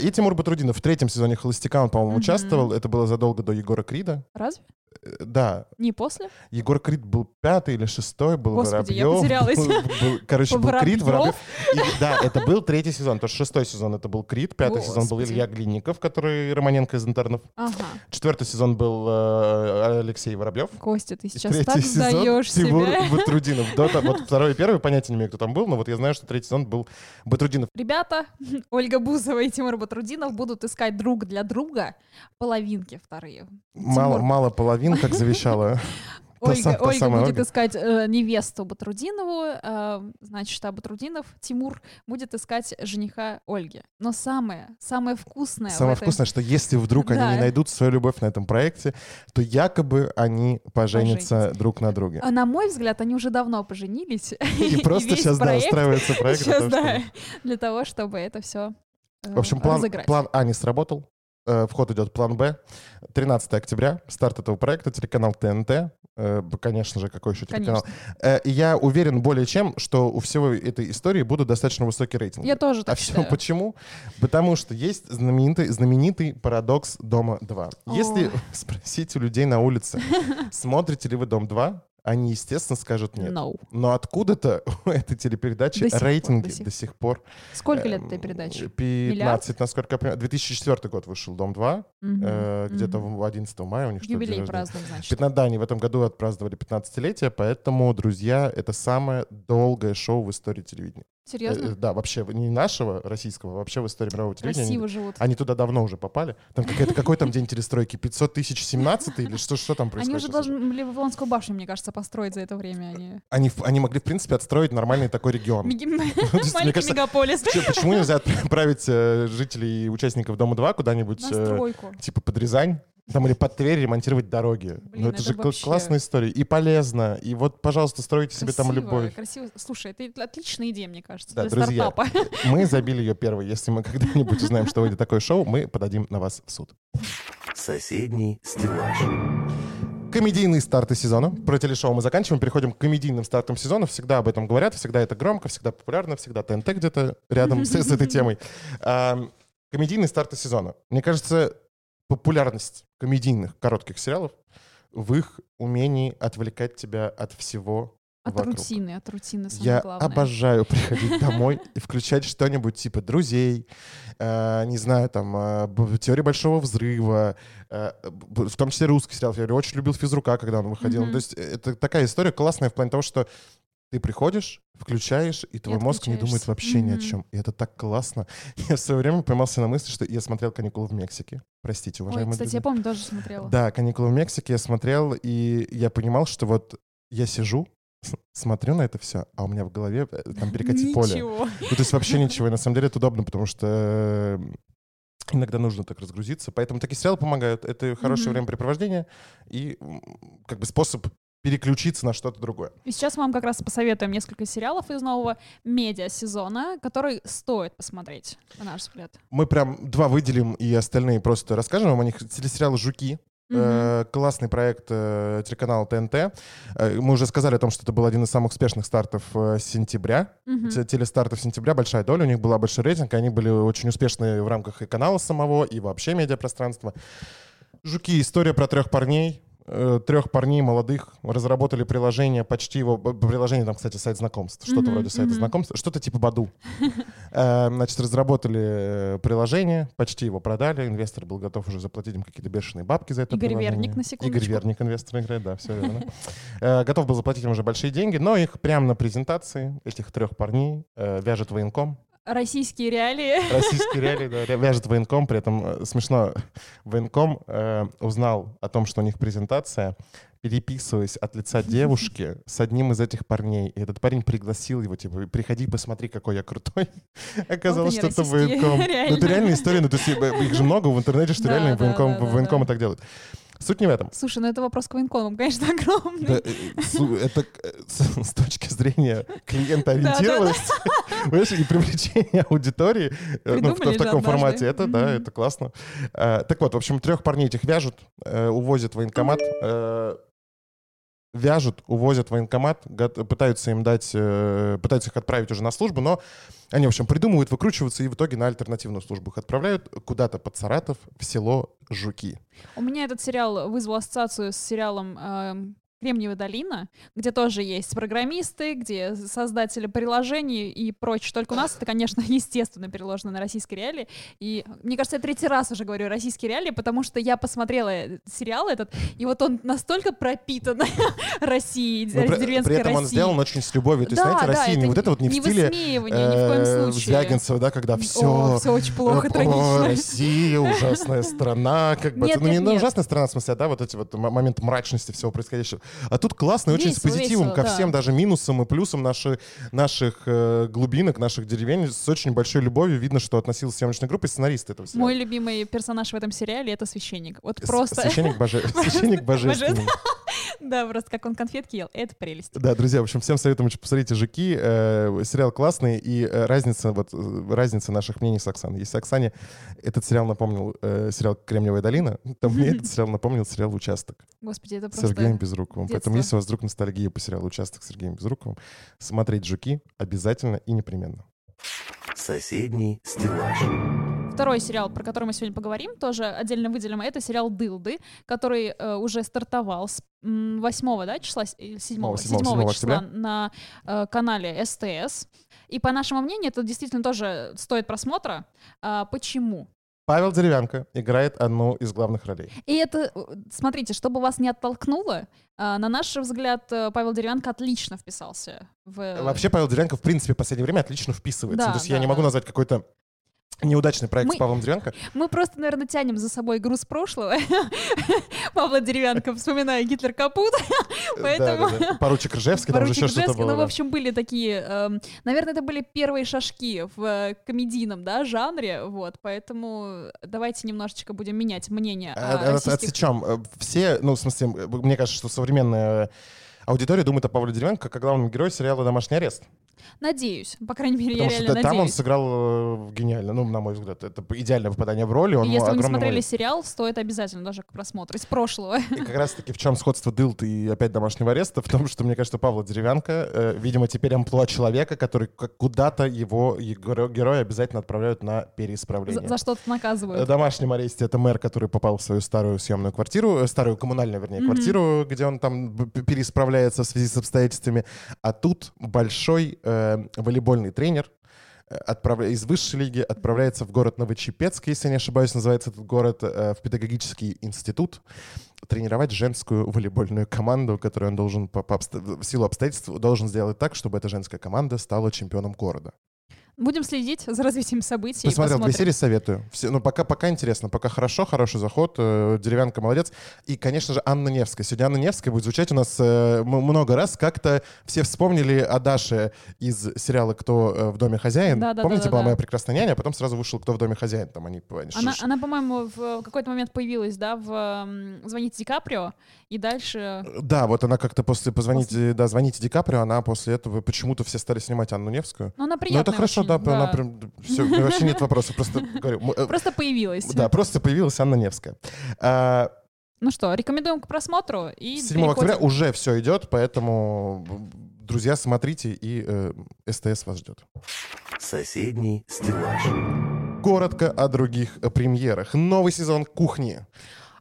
Speaker 2: И Тимур Батрудинов в третьем сезоне «Холостяка» он, по-моему,
Speaker 1: Мгм.
Speaker 2: участвовал. Это было задолго до Егора Крида.
Speaker 1: Разве?
Speaker 2: Э, Да,
Speaker 1: Не после?
Speaker 2: Егор Крид был пятый или шестой, был
Speaker 1: Господи, я
Speaker 2: Воробьев.
Speaker 1: потерялась.
Speaker 2: Был- был- короче, был Крид,
Speaker 1: Воробьев?
Speaker 2: И, да, это был третий сезон. То есть шестой сезон это был Крид, пятый сезон был
Speaker 1: Господи.
Speaker 2: Илья Глинников, который Романенко из интернов.
Speaker 1: Ага.
Speaker 2: Четвертый сезон был э, Алексей Воробьев.
Speaker 1: Костя, ты сейчас
Speaker 2: третий сезон Тимур
Speaker 1: себя.
Speaker 2: Батрудинов. До того- вот второй и первый понятия не имею, кто там был, но вот я знаю, что третий сезон был Батрудинов.
Speaker 1: Ребята, Ольга Бузова и Тимур Батрудинов будут искать друг для друга половинки вторые.
Speaker 2: Мало,
Speaker 1: Тимур.
Speaker 2: мало половин, как завещала. та
Speaker 1: Ольга,
Speaker 2: та
Speaker 1: Ольга
Speaker 2: самая
Speaker 1: будет
Speaker 2: Ольга.
Speaker 1: искать э, невесту Батрудинову, э, значит, а Батрудинов, Тимур, будет искать жениха Ольги. Но самое, самое вкусное
Speaker 2: Самое
Speaker 1: этой-
Speaker 2: вкусное, что если вдруг они
Speaker 1: Да.
Speaker 2: не найдут свою любовь на этом проекте, то якобы они поженятся друг на друге.
Speaker 1: А на мой взгляд, они уже давно поженились.
Speaker 2: И просто сейчас, да, устраивается проект. для того, чтобы-
Speaker 1: это все
Speaker 2: В общем, план, план А не сработал. Э, В ход идет план Б. 13 октября, старт этого проекта, телеканал ТНТ. Э, Конечно же, какой еще телеканал?
Speaker 1: Конечно.
Speaker 2: Э, я уверен более чем, что у всего этой истории будут достаточно высокие рейтинги.
Speaker 1: Я тоже
Speaker 2: А
Speaker 1: так
Speaker 2: все
Speaker 1: считаю.
Speaker 2: почему? Потому что есть знаменитый, знаменитый парадокс Дома 2. Если спросить у людей на улице, смотрите ли вы Дом 2, они, естественно, скажут нет.
Speaker 1: No.
Speaker 2: Но откуда-то у этой телепередачи
Speaker 1: До сих пор,
Speaker 2: рейтинги
Speaker 1: до сих-
Speaker 2: до сих пор
Speaker 1: Сколько лет
Speaker 2: Эм,
Speaker 1: этой передаче?
Speaker 2: 15, насколько я понимаю. 2004 год вышел «Дом 2».
Speaker 1: Мгм,
Speaker 2: э, Где-то в 11 мая у них
Speaker 1: Юбилей празднуем, значит.
Speaker 2: 15, да, они в этом году отпраздновали 15-летие, поэтому, друзья, это самое долгое шоу в истории телевидения.
Speaker 1: Серьезно?
Speaker 2: Э, Да, вообще не нашего российского, вообще в истории мирового телевидения.
Speaker 1: Красиво
Speaker 2: Они,
Speaker 1: живут.
Speaker 2: они туда давно уже попали. Там какая-то, какой там день телестройки? 500 тысяч 17 или что, что там
Speaker 1: Они
Speaker 2: происходит?
Speaker 1: уже
Speaker 2: сейчас?
Speaker 1: должны были Вавилонскую башню, мне кажется, построить за это время. Они...
Speaker 2: Они, они могли, в принципе, отстроить нормальный такой регион. Ну,
Speaker 1: Маленький мегаполис.
Speaker 2: Че- Почему нельзя отправить э, жителей и участников Дома-2 куда-нибудь, э, типа под Рязань, там или под Тверь ремонтировать дороги?
Speaker 1: Блин,
Speaker 2: ну это,
Speaker 1: это
Speaker 2: же
Speaker 1: вообще-
Speaker 2: классная история. И полезно. И вот, пожалуйста, стройте себе там
Speaker 1: Красиво,
Speaker 2: любовь.
Speaker 1: Красиво. Слушай, это отличная идея, мне кажется,
Speaker 2: Да,
Speaker 1: для
Speaker 2: друзья.
Speaker 1: стартапа.
Speaker 2: Мы забили ее первой. Если мы когда-нибудь узнаем, что выйдет такое шоу, мы подадим на вас в суд.
Speaker 3: Соседний стеллаж.
Speaker 2: Комедийные старты сезона. Про телешоу мы заканчиваем. Переходим к комедийным стартам сезона. Всегда об этом говорят. Всегда это громко, всегда популярно. Всегда ТНТ где-то рядом с, этой темой. Комедийные старты сезона. Мне кажется, популярность комедийных коротких сериалов в их умении отвлекать тебя от всего
Speaker 1: От
Speaker 2: вокруг.
Speaker 1: рутины, от рутины самое
Speaker 2: Я
Speaker 1: главное.
Speaker 2: обожаю приходить домой и включать что-нибудь типа «Друзей», э, не знаю, там, э, «Теория большого взрыва», э, в том числе русский сериал. Я очень любил «Физрука», когда он выходил.
Speaker 1: Мгм.
Speaker 2: То есть это такая история классная в плане того, что ты приходишь, включаешь, и твой мозг не думает вообще ни о чем. И это так классно. Я в свое время поймался на мысли, что я смотрел «Каникулы в Мексике». Простите,
Speaker 1: Ой,
Speaker 2: уважаемые
Speaker 1: кстати,
Speaker 2: друзья.
Speaker 1: я помню, тоже смотрела.
Speaker 2: Да, «Каникулы в Мексике» я смотрел, и я понимал, что вот я сижу, смотрю на это все, а у меня в голове э, там перекати поле. Ну, то есть вообще ничего. И на самом деле это удобно, потому что э, иногда нужно так разгрузиться. Поэтому такие сериалы помогают. Это хорошее
Speaker 1: Мгм.
Speaker 2: времяпрепровождение и как бы способ переключиться на что-то другое.
Speaker 1: И сейчас мы вам как раз посоветуем несколько сериалов из нового медиа-сезона, который стоит посмотреть, на наш взгляд.
Speaker 2: Мы прям два выделим и остальные просто расскажем вам о них. Телесериал «Жуки». Э, классный проект э, телеканала ТНТ. Э, мы уже сказали о том, что это был один из самых успешных стартов сентября. Те- Телестартов сентября, большая доля, у них была большой рейтинг, они были очень успешны в рамках и канала самого, и вообще медиапространства. Жуки, история про трех парней, трех парней молодых, разработали приложение, почти его, приложение там, кстати, сайт знакомств, что-то
Speaker 1: Мгм,
Speaker 2: вроде сайта
Speaker 1: мгм.
Speaker 2: знакомств, что-то типа Баду. Э, Значит, разработали э, приложение, почти его продали, инвестор был готов уже заплатить им какие-то бешеные бабки за это
Speaker 1: Игорь
Speaker 2: приложение.
Speaker 1: Верник, на
Speaker 2: Игорь
Speaker 1: секундочку.
Speaker 2: Верник инвестор играет, да, все верно. Э, Готов был заплатить им уже большие деньги, но их прямо на презентации этих трех парней э, вяжет военком.
Speaker 1: Российские реалии.
Speaker 2: Российские реалии, да, вяжет военком. При этом э, смешно, военком э, узнал о том, что у них презентация, переписываясь от лица девушки с одним из этих парней. И этот парень пригласил его, типа, приходи, посмотри, какой я крутой. Оказалось,
Speaker 1: они,
Speaker 2: что это военком. Ну, это реальная история, ну, то есть э, их же много в интернете, что
Speaker 1: Да,
Speaker 2: реально
Speaker 1: да,
Speaker 2: военком,
Speaker 1: да,
Speaker 2: военкомы так делают. Суть не в этом.
Speaker 1: Слушай, ну это вопрос к военкомам, конечно, огромный.
Speaker 2: Да, э, это э, с, точки зрения клиентоориентированности и привлечения аудитории э, ну, в, в таком формате. Это, да, это классно. Так вот, в общем, трех парней этих вяжут, увозят в военкомат, вяжут, увозят в военкомат, пытаются им дать, э, пытаются их отправить уже на службу, но они, в общем, придумывают выкручиваться и в итоге на альтернативную службу их отправляют куда-то под Саратов в село Жуки.
Speaker 1: У меня этот сериал вызвал ассоциацию с сериалом эм, Кремниевая долина, где тоже есть программисты, где создатели приложений и прочее. Только у нас это, конечно, естественно переложено на российские реалии. И мне кажется, я третий раз уже говорю российские реалии, потому что я посмотрела э, сериал этот, и вот он настолько пропитан Россией,
Speaker 2: Но при,
Speaker 1: деревенской
Speaker 2: при этом он сделан очень с любовью. То есть,
Speaker 1: Да,
Speaker 2: знаете,
Speaker 1: да,
Speaker 2: Россия не вот это вот не, в стиле
Speaker 1: высмеивание, ни в коем
Speaker 2: э,
Speaker 1: случае.
Speaker 2: Звягинцева, да, когда все...
Speaker 1: О, все очень плохо, трагично.
Speaker 2: Россия, ужасная страна, как бы.
Speaker 1: Нет,
Speaker 2: ну, не ну, ужасная страна, в смысле, да, вот эти вот моменты мрачности всего происходящего. А тут классно, и очень с
Speaker 1: Весело,
Speaker 2: позитивом
Speaker 1: весело,
Speaker 2: ко
Speaker 1: да.
Speaker 2: всем, даже минусам и плюсам наши, наших э, глубинок, наших деревень, с очень большой любовью. Видно, что относилась съемочной группы и сценаристы этого сериала.
Speaker 1: Мой любимый персонаж в этом сериале — это священник. Вот просто...
Speaker 2: Священник, боже... Священник божественный.
Speaker 1: Да, просто как он конфетки ел. Это прелесть.
Speaker 2: Да, друзья, в общем, всем советуем очень посмотрите «Жуки». Э, сериал классный, и э, разница, вот, э, разница наших мнений с Оксаной. Если Оксане этот сериал напомнил э, сериал «Кремниевая долина», то мне этот сериал напомнил сериал «Участок»
Speaker 1: Господи, это просто...
Speaker 2: Сергеем Безруковым. Поэтому
Speaker 1: детство.
Speaker 2: если у вас вдруг ностальгия по сериалу «Участок» с Сергеем Безруковым, смотреть «Жуки» обязательно и непременно.
Speaker 3: Соседний стеллаж.
Speaker 1: Второй сериал, про который мы сегодня поговорим, тоже отдельно выделим, это сериал «Дылды», который э, уже стартовал с 8 да, числа, с- или 7,
Speaker 2: Седьмого,
Speaker 1: 7
Speaker 2: седьмого
Speaker 1: числа
Speaker 2: октября.
Speaker 1: на э, канале СТС. И по нашему мнению, это действительно тоже стоит просмотра. А, почему?
Speaker 2: Павел Деревянко играет одну из главных ролей.
Speaker 1: И это, э, смотрите, чтобы вас не оттолкнуло, а, на наш взгляд, э, Павел Деревянко отлично вписался в...
Speaker 2: Вообще Павел Деревянко, в принципе, в последнее время отлично вписывается.
Speaker 1: Да,
Speaker 2: то есть
Speaker 1: да,
Speaker 2: я не могу
Speaker 1: да.
Speaker 2: назвать какой-то неудачный проект
Speaker 1: Мы-
Speaker 2: с Павлом Деревянко.
Speaker 1: Мы просто, наверное, тянем за собой груз прошлого. Павла Деревянко, вспоминая Гитлер капут. Поэтому...
Speaker 2: Да, да, да. Поручик Ржевский, там же
Speaker 1: Поручик
Speaker 2: еще что-то
Speaker 1: Ржевский,
Speaker 2: было.
Speaker 1: ну, в общем, были такие, эм, наверное, это были первые шажки в э, комедийном, да, жанре, вот, поэтому давайте немножечко будем менять мнение
Speaker 2: А,
Speaker 1: о
Speaker 2: а,
Speaker 1: российских-
Speaker 2: Отсечем. Э, Все, ну, в смысле, э, мне кажется, что современная аудитория думает о Павле Деревянко как о главном герое сериала «Домашний арест».
Speaker 1: Надеюсь, по крайней мере, я
Speaker 2: Потому что
Speaker 1: реально
Speaker 2: та- там он
Speaker 1: надеюсь.
Speaker 2: сыграл э, гениально, ну, на мой взгляд. Это идеальное попадание в роли. Он
Speaker 1: Если вы не смотрели
Speaker 2: молодец.
Speaker 1: сериал, стоит обязательно даже к просмотру из прошлого.
Speaker 2: И как раз-таки в чем сходство Дылт и опять домашнего ареста? В том, что, мне кажется, Павла Деревянко, э, видимо, теперь амплуа человека, который куда-то его геро- героя обязательно отправляют на
Speaker 1: За,
Speaker 2: переисправление.
Speaker 1: за что-то
Speaker 2: В
Speaker 1: наказывают.
Speaker 2: домашнем аресте это мэр, который попал в свою старую съемную квартиру, э, старую коммунальную, вернее,
Speaker 1: Мгм.
Speaker 2: квартиру, где он там переисправляется в связи с обстоятельствами. А тут большой э, волейбольный тренер э, из высшей лиги отправляется в город Новочепецк, если не ошибаюсь, называется этот город, э, в педагогический институт, тренировать женскую волейбольную команду, которую он должен по, по в силу обстоятельств должен сделать так, чтобы эта женская команда стала чемпионом города.
Speaker 1: Будем следить за развитием событий.
Speaker 2: Посмотрел две серии, советую. Все, ну, пока, пока интересно, пока хорошо, хороший заход, э, деревянка молодец. И, конечно же, Анна Невская. Сегодня Анна Невская будет звучать у нас э, много раз. Как-то все вспомнили о Даше из сериала «Кто э, в доме хозяин».
Speaker 1: Да-да-да-да-да.
Speaker 2: Помните, была «Моя прекрасная няня», а потом сразу вышел «Кто в доме хозяин». Там они... они
Speaker 1: Она, она, по-моему, в какой-то момент появилась, да, в «Звоните Ди Каприо», и дальше...
Speaker 2: Да, вот она как-то после «Позвоните, да, звоните Ди Каприо», она после этого почему-то все стали снимать Анну Невскую.
Speaker 1: Ну, она приятная
Speaker 2: это хорошо,
Speaker 1: очень,
Speaker 2: да, она прям... Все, вообще нет вопросов, просто говорю... э,
Speaker 1: Просто появилась.
Speaker 2: Да, просто появилась Анна Невская. А,
Speaker 1: Ну что, рекомендуем к просмотру и
Speaker 2: 7
Speaker 1: переходим.
Speaker 2: октября уже все идет, поэтому, друзья, смотрите, и э, СТС вас ждет.
Speaker 3: Соседний стеллаж.
Speaker 2: Коротко о других э, премьерах. Новый сезон «Кухни».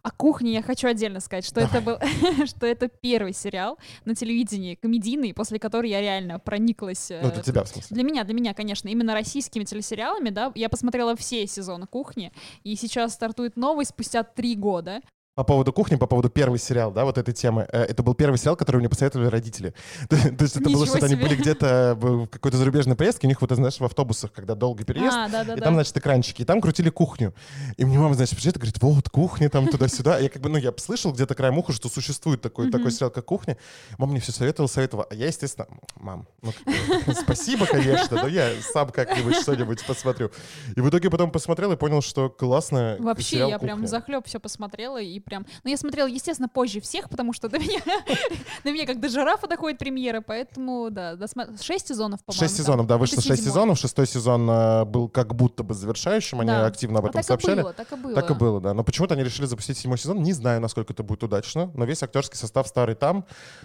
Speaker 1: О кухне я хочу отдельно сказать, что это был, что это первый сериал на телевидении комедийный, после которого я реально прониклась. э,
Speaker 2: Ну, для тебя, в смысле.
Speaker 1: Для меня, для меня, конечно, именно российскими телесериалами, да, я посмотрела все сезоны «Кухни», и сейчас стартует новый спустя три года.
Speaker 2: По поводу кухни, по поводу первый сериал, да, вот этой темы. Э, Это был первый сериал, который мне посоветовали родители. То есть это было что-то, они были где-то в какой-то зарубежной поездке, у них вот, знаешь, в автобусах, когда долгий переезд,
Speaker 1: А, да, да,
Speaker 2: и там, значит, экранчики, и там крутили кухню. И мне мама, значит, приезжает и говорит, вот, кухня там туда-сюда. Я как бы, ну, я слышал где-то краем уха, что существует такой, такой сериал, как «Кухня». Мама мне все советовала, советовала. А я, естественно, мам, ну, спасибо, конечно, но я сам как-нибудь что-нибудь посмотрю. И в итоге потом посмотрел и понял, что классно.
Speaker 1: Вообще, я прям захлеб все посмотрела и прям... Ну, я смотрела, естественно, позже всех, потому что до меня, до меня как до жирафа доходит премьера, поэтому, да, шесть сезонов, по-моему.
Speaker 2: Шесть сезонов, да, вышло шесть сезонов. Шестой сезон э, был как будто бы завершающим, они активно об
Speaker 1: А
Speaker 2: этом сообщали.
Speaker 1: так и было.
Speaker 2: Так и было, да. Но почему-то они решили запустить седьмой сезон. Не знаю, насколько это будет удачно, но весь актерский состав старый там.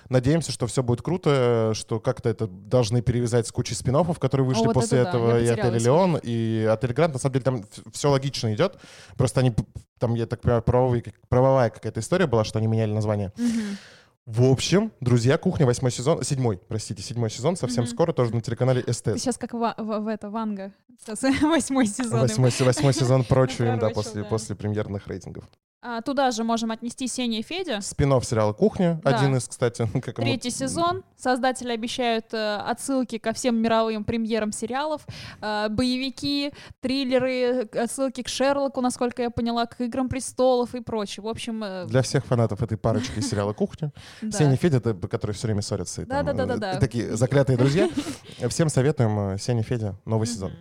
Speaker 2: Надеемся, что все будет круто, что как-то это должны перевязать с кучей спин которые вышли
Speaker 1: это
Speaker 2: после этого, и. «Отель Леон», и «Отель Гранд». На самом деле там все логично идет. Просто они, там, я так понимаю, правовые, как- правовая какая-то история была, что они меняли название. В общем, «Друзья», «Кухня», восьмой сезон, седьмой, простите, седьмой сезон, совсем
Speaker 1: Мгм.
Speaker 2: скоро, тоже на телеканале
Speaker 1: Ты
Speaker 2: СТС.
Speaker 1: сейчас как в, в- в это, Ванга. Сейчас восьмой сезон.
Speaker 2: Восьмой, восьмой сезон прочую им, да, после,
Speaker 1: да.
Speaker 2: после премьерных рейтингов.
Speaker 1: А, туда же можем отнести Сеня и Федя.
Speaker 2: спин сериала «Кухня»,
Speaker 1: Да.
Speaker 2: один из, кстати. как
Speaker 1: Третий сезон. Создатели обещают э, отсылки ко всем мировым премьерам сериалов. Э, боевики, триллеры, отсылки к Шерлоку, насколько я поняла, к Играм престолов и прочее. В общем, э,
Speaker 2: Для всех фанатов этой парочки сериала «Кухня». Сеня и Федя, которые все время ссорятся. и э, Такие заклятые друзья. Всем советуем э, Сеня и Федя, новый сезон.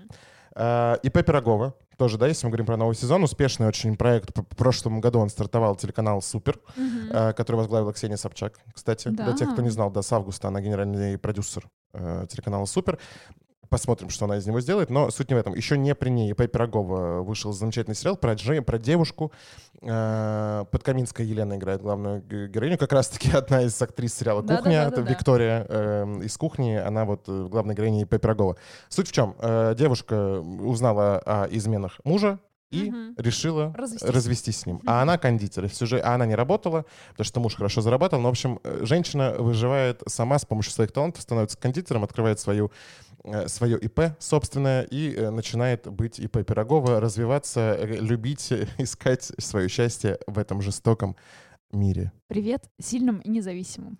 Speaker 2: А, ИП Пирогова, тоже, да, если мы говорим про новый сезон, успешный очень проект. В прошлом году он стартовал телеканал «Супер»,
Speaker 1: Мгм.
Speaker 2: э, который возглавила Ксения Собчак, кстати. Для
Speaker 1: Да.
Speaker 2: тех, кто не знал, да, с августа она генеральный продюсер э, телеканала «Супер». Посмотрим, что она из него сделает, но суть не в этом. Еще не при ней ИП Пирогова вышел замечательный сериал про, Джей, про девушку. Э, Подкаминская Елена играет главную героиню. Как раз-таки одна из актрис сериала. «Кухня». Это Виктория э, из «Кухни». Она вот э, главная героиня ИП Пирогова. Суть в чем? Э, девушка узнала о изменах мужа, и
Speaker 1: Мгм.
Speaker 2: решила
Speaker 1: Развестись.
Speaker 2: развестись. с ним. А она кондитер. Всю жизнь, а она не работала, потому что муж хорошо зарабатывал. Но, в общем, женщина выживает сама с помощью своих талантов, становится кондитером, открывает свою свое ИП собственное и э, начинает быть ИП Пирогова, развиваться, э, любить, э, искать свое счастье в этом жестоком мире.
Speaker 1: Привет сильным и независимым.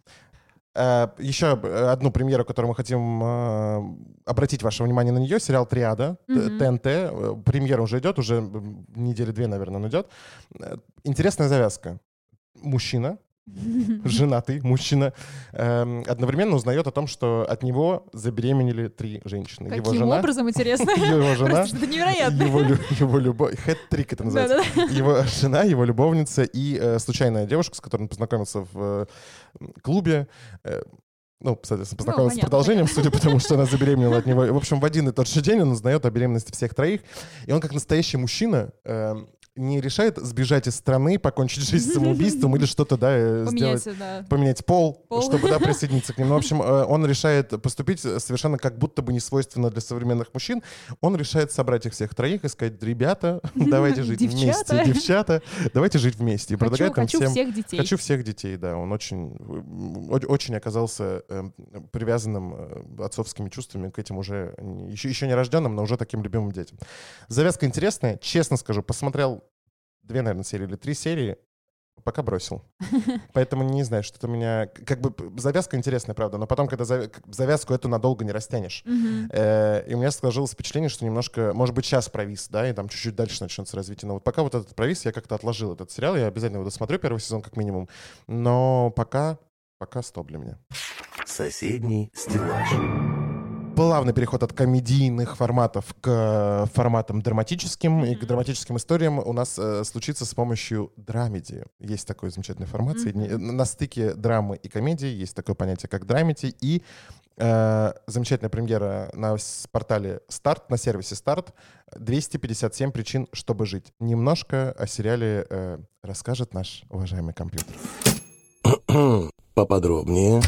Speaker 2: Э, Еще э, одну премьеру, которую мы хотим э, обратить ваше внимание на нее, сериал «Триада»,
Speaker 1: Мгм.
Speaker 2: ТНТ. Э, Премьера уже идет, уже недели две, наверное, он идет. Э, Интересная завязка. Мужчина, женатый мужчина, эм, одновременно узнает о том, что от него забеременели три женщины. его
Speaker 1: Каким
Speaker 2: жена,
Speaker 1: образом, интересно?
Speaker 2: его жена,
Speaker 1: что-то невероятно.
Speaker 2: его, его любовь, хэт-трик это называется. Его жена, его любовница и э, случайная девушка, с которой он познакомился в э, клубе. э, ну, соответственно, познакомился с
Speaker 1: понятно,
Speaker 2: продолжением, судя по тому, что она забеременела от него. В общем, в один и тот же день он узнает о беременности всех троих. И он, как настоящий мужчина, э, не решает сбежать из страны, покончить жизнь самоубийством или что-то, да, э, сделать
Speaker 1: Поменять, да.
Speaker 2: поменять пол,
Speaker 1: Пол.
Speaker 2: чтобы да, присоединиться к ним. Ну, в общем, э, он решает поступить совершенно как будто бы не свойственно для современных мужчин. Он решает собрать их всех троих и сказать, ребята, давайте жить
Speaker 1: Девчата.
Speaker 2: вместе, девчата, давайте жить вместе. И
Speaker 1: Хочу,
Speaker 2: предлагает им
Speaker 1: хочу
Speaker 2: всем...
Speaker 1: всех детей.
Speaker 2: Хочу всех детей, да. Он очень, очень оказался э, привязанным э, отцовскими чувствами к этим уже еще, еще не рожденным, но уже таким любимым детям. Завязка интересная. Честно скажу, посмотрел две, наверное, серии или три серии, пока бросил. Поэтому не знаю, что-то у меня... Как бы завязка интересная, правда, но потом, когда завязку эту надолго не растянешь. Э, И у меня сложилось впечатление, что немножко, может быть, сейчас провис, да, и там чуть-чуть дальше начнется развитие. Но вот пока вот этот провис, я как-то отложил этот сериал, я обязательно его досмотрю первый сезон как минимум. Но пока, пока стоп для меня.
Speaker 3: Соседний стеллаж.
Speaker 2: Плавный переход от комедийных форматов к э, форматам драматическим. И к драматическим историям у нас э, случится с помощью драмеди. Есть такой замечательный формат. соедини- На стыке драмы и комедии есть такое понятие, как драмеди. И э, замечательная премьера на портале Старт, на сервисе Старт. 257 причин, чтобы жить. Немножко о сериале э, расскажет наш уважаемый компьютер.
Speaker 3: Поподробнее.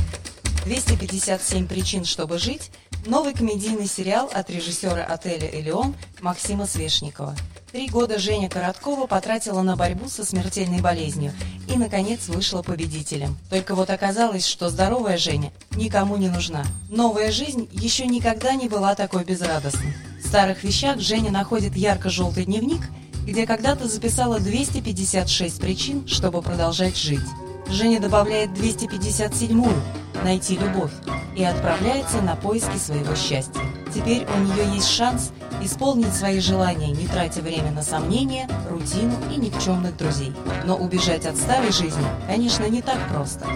Speaker 5: 257 причин, чтобы жить – новый комедийный сериал от режиссера отеля «Элеон» Максима Свешникова. Три года Женя Короткова потратила на борьбу со смертельной болезнью и, наконец, вышла победителем. Только вот оказалось, что здоровая Женя никому не нужна. Новая жизнь еще никогда не была такой безрадостной. В старых вещах Женя находит ярко-желтый дневник, где когда-то записала 256 причин, чтобы продолжать жить. Женя добавляет 257-ю «Найти любовь» и отправляется на поиски своего счастья. Теперь у нее есть шанс исполнить свои желания, не тратя время на сомнения, рутину и никчемных друзей. Но убежать от старой жизни, конечно, не так просто.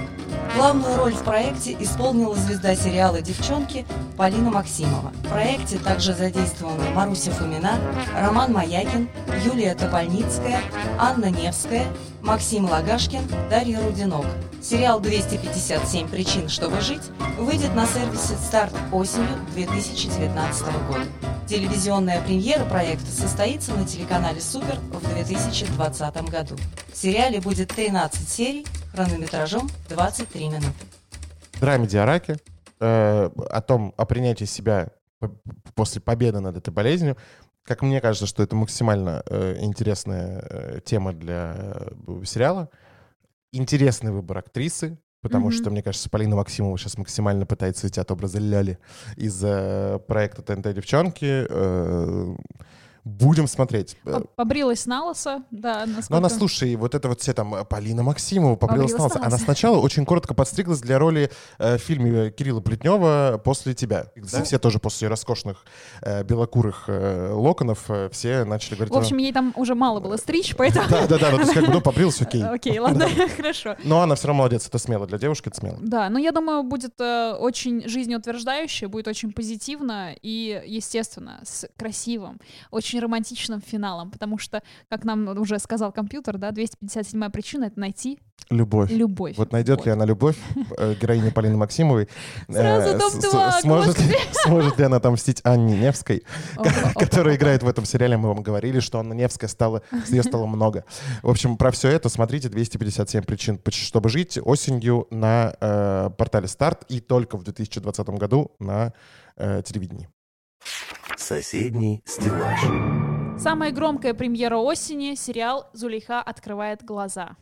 Speaker 5: Главную роль в проекте исполнила звезда сериала «Девчонки» Полина Максимова. В проекте также задействованы Маруся Фомина, Роман Маякин, Юлия Топольницкая, Анна Невская, Максим Лагашкин, Дарья Рудинок. Сериал «257 причин, чтобы жить» выйдет на сервисе «Старт» осенью 2019 года. Телевизионная премьера проекта состоится на телеканале «Супер» в 2020 году. В сериале будет 13 серий хронометражом 23 минуты.
Speaker 2: драмеди о раке, э, о том, о принятии себя после победы над этой болезнью. Как мне кажется, что это максимально э, интересная э, тема для э, сериала. Интересный выбор актрисы, потому
Speaker 1: Мгм.
Speaker 2: что, мне кажется, Полина Максимова сейчас максимально пытается уйти от образа Ляли из э, проекта ТНТ «Девчонки». Э, будем смотреть. Э,
Speaker 1: По- Побрилась на лысо, да,
Speaker 2: но
Speaker 1: насколько...
Speaker 2: она, слушай, вот это вот все там э, Полина Максимова, побрилась
Speaker 1: Побрилась
Speaker 2: на лысо.
Speaker 1: на
Speaker 2: Она сначала очень коротко подстриглась для роли э, в фильме Кирилла Плетнева «После тебя». Да, все тоже после роскошных э, белокурых э, локонов э, все начали говорить...
Speaker 1: В общем, ей там уже мало было стричь, поэтому...
Speaker 2: да-да-да, ну, то есть как бы, ну, побрилась, окей.
Speaker 1: Окей, ладно, хорошо.
Speaker 2: Но она все равно молодец, это смело. Для девушки это смело.
Speaker 1: Да, но я думаю, будет э, очень жизнеутверждающе, будет очень позитивно и, естественно, с красивым, очень романтичным финалом, потому что, как нам уже сказал компьютер, да, 257-я причина — это найти
Speaker 2: Любовь.
Speaker 1: любовь.
Speaker 2: Вот найдет ли она любовь, э, героиня Полины Максимовой?
Speaker 1: Сразу
Speaker 2: э, с-
Speaker 1: два,
Speaker 2: сможет, ли, сможет ли она отомстить Анне Невской, которая играет в этом сериале? Мы вам говорили, что Анна Невская стала, ее стало много. В общем, про все это смотрите 257 причин, чтобы жить осенью на э, портале Старт и только в 2020 году на э, телевидении.
Speaker 3: Соседний стеллаж.
Speaker 1: Самая громкая премьера осени — сериал «Зулейха открывает глаза».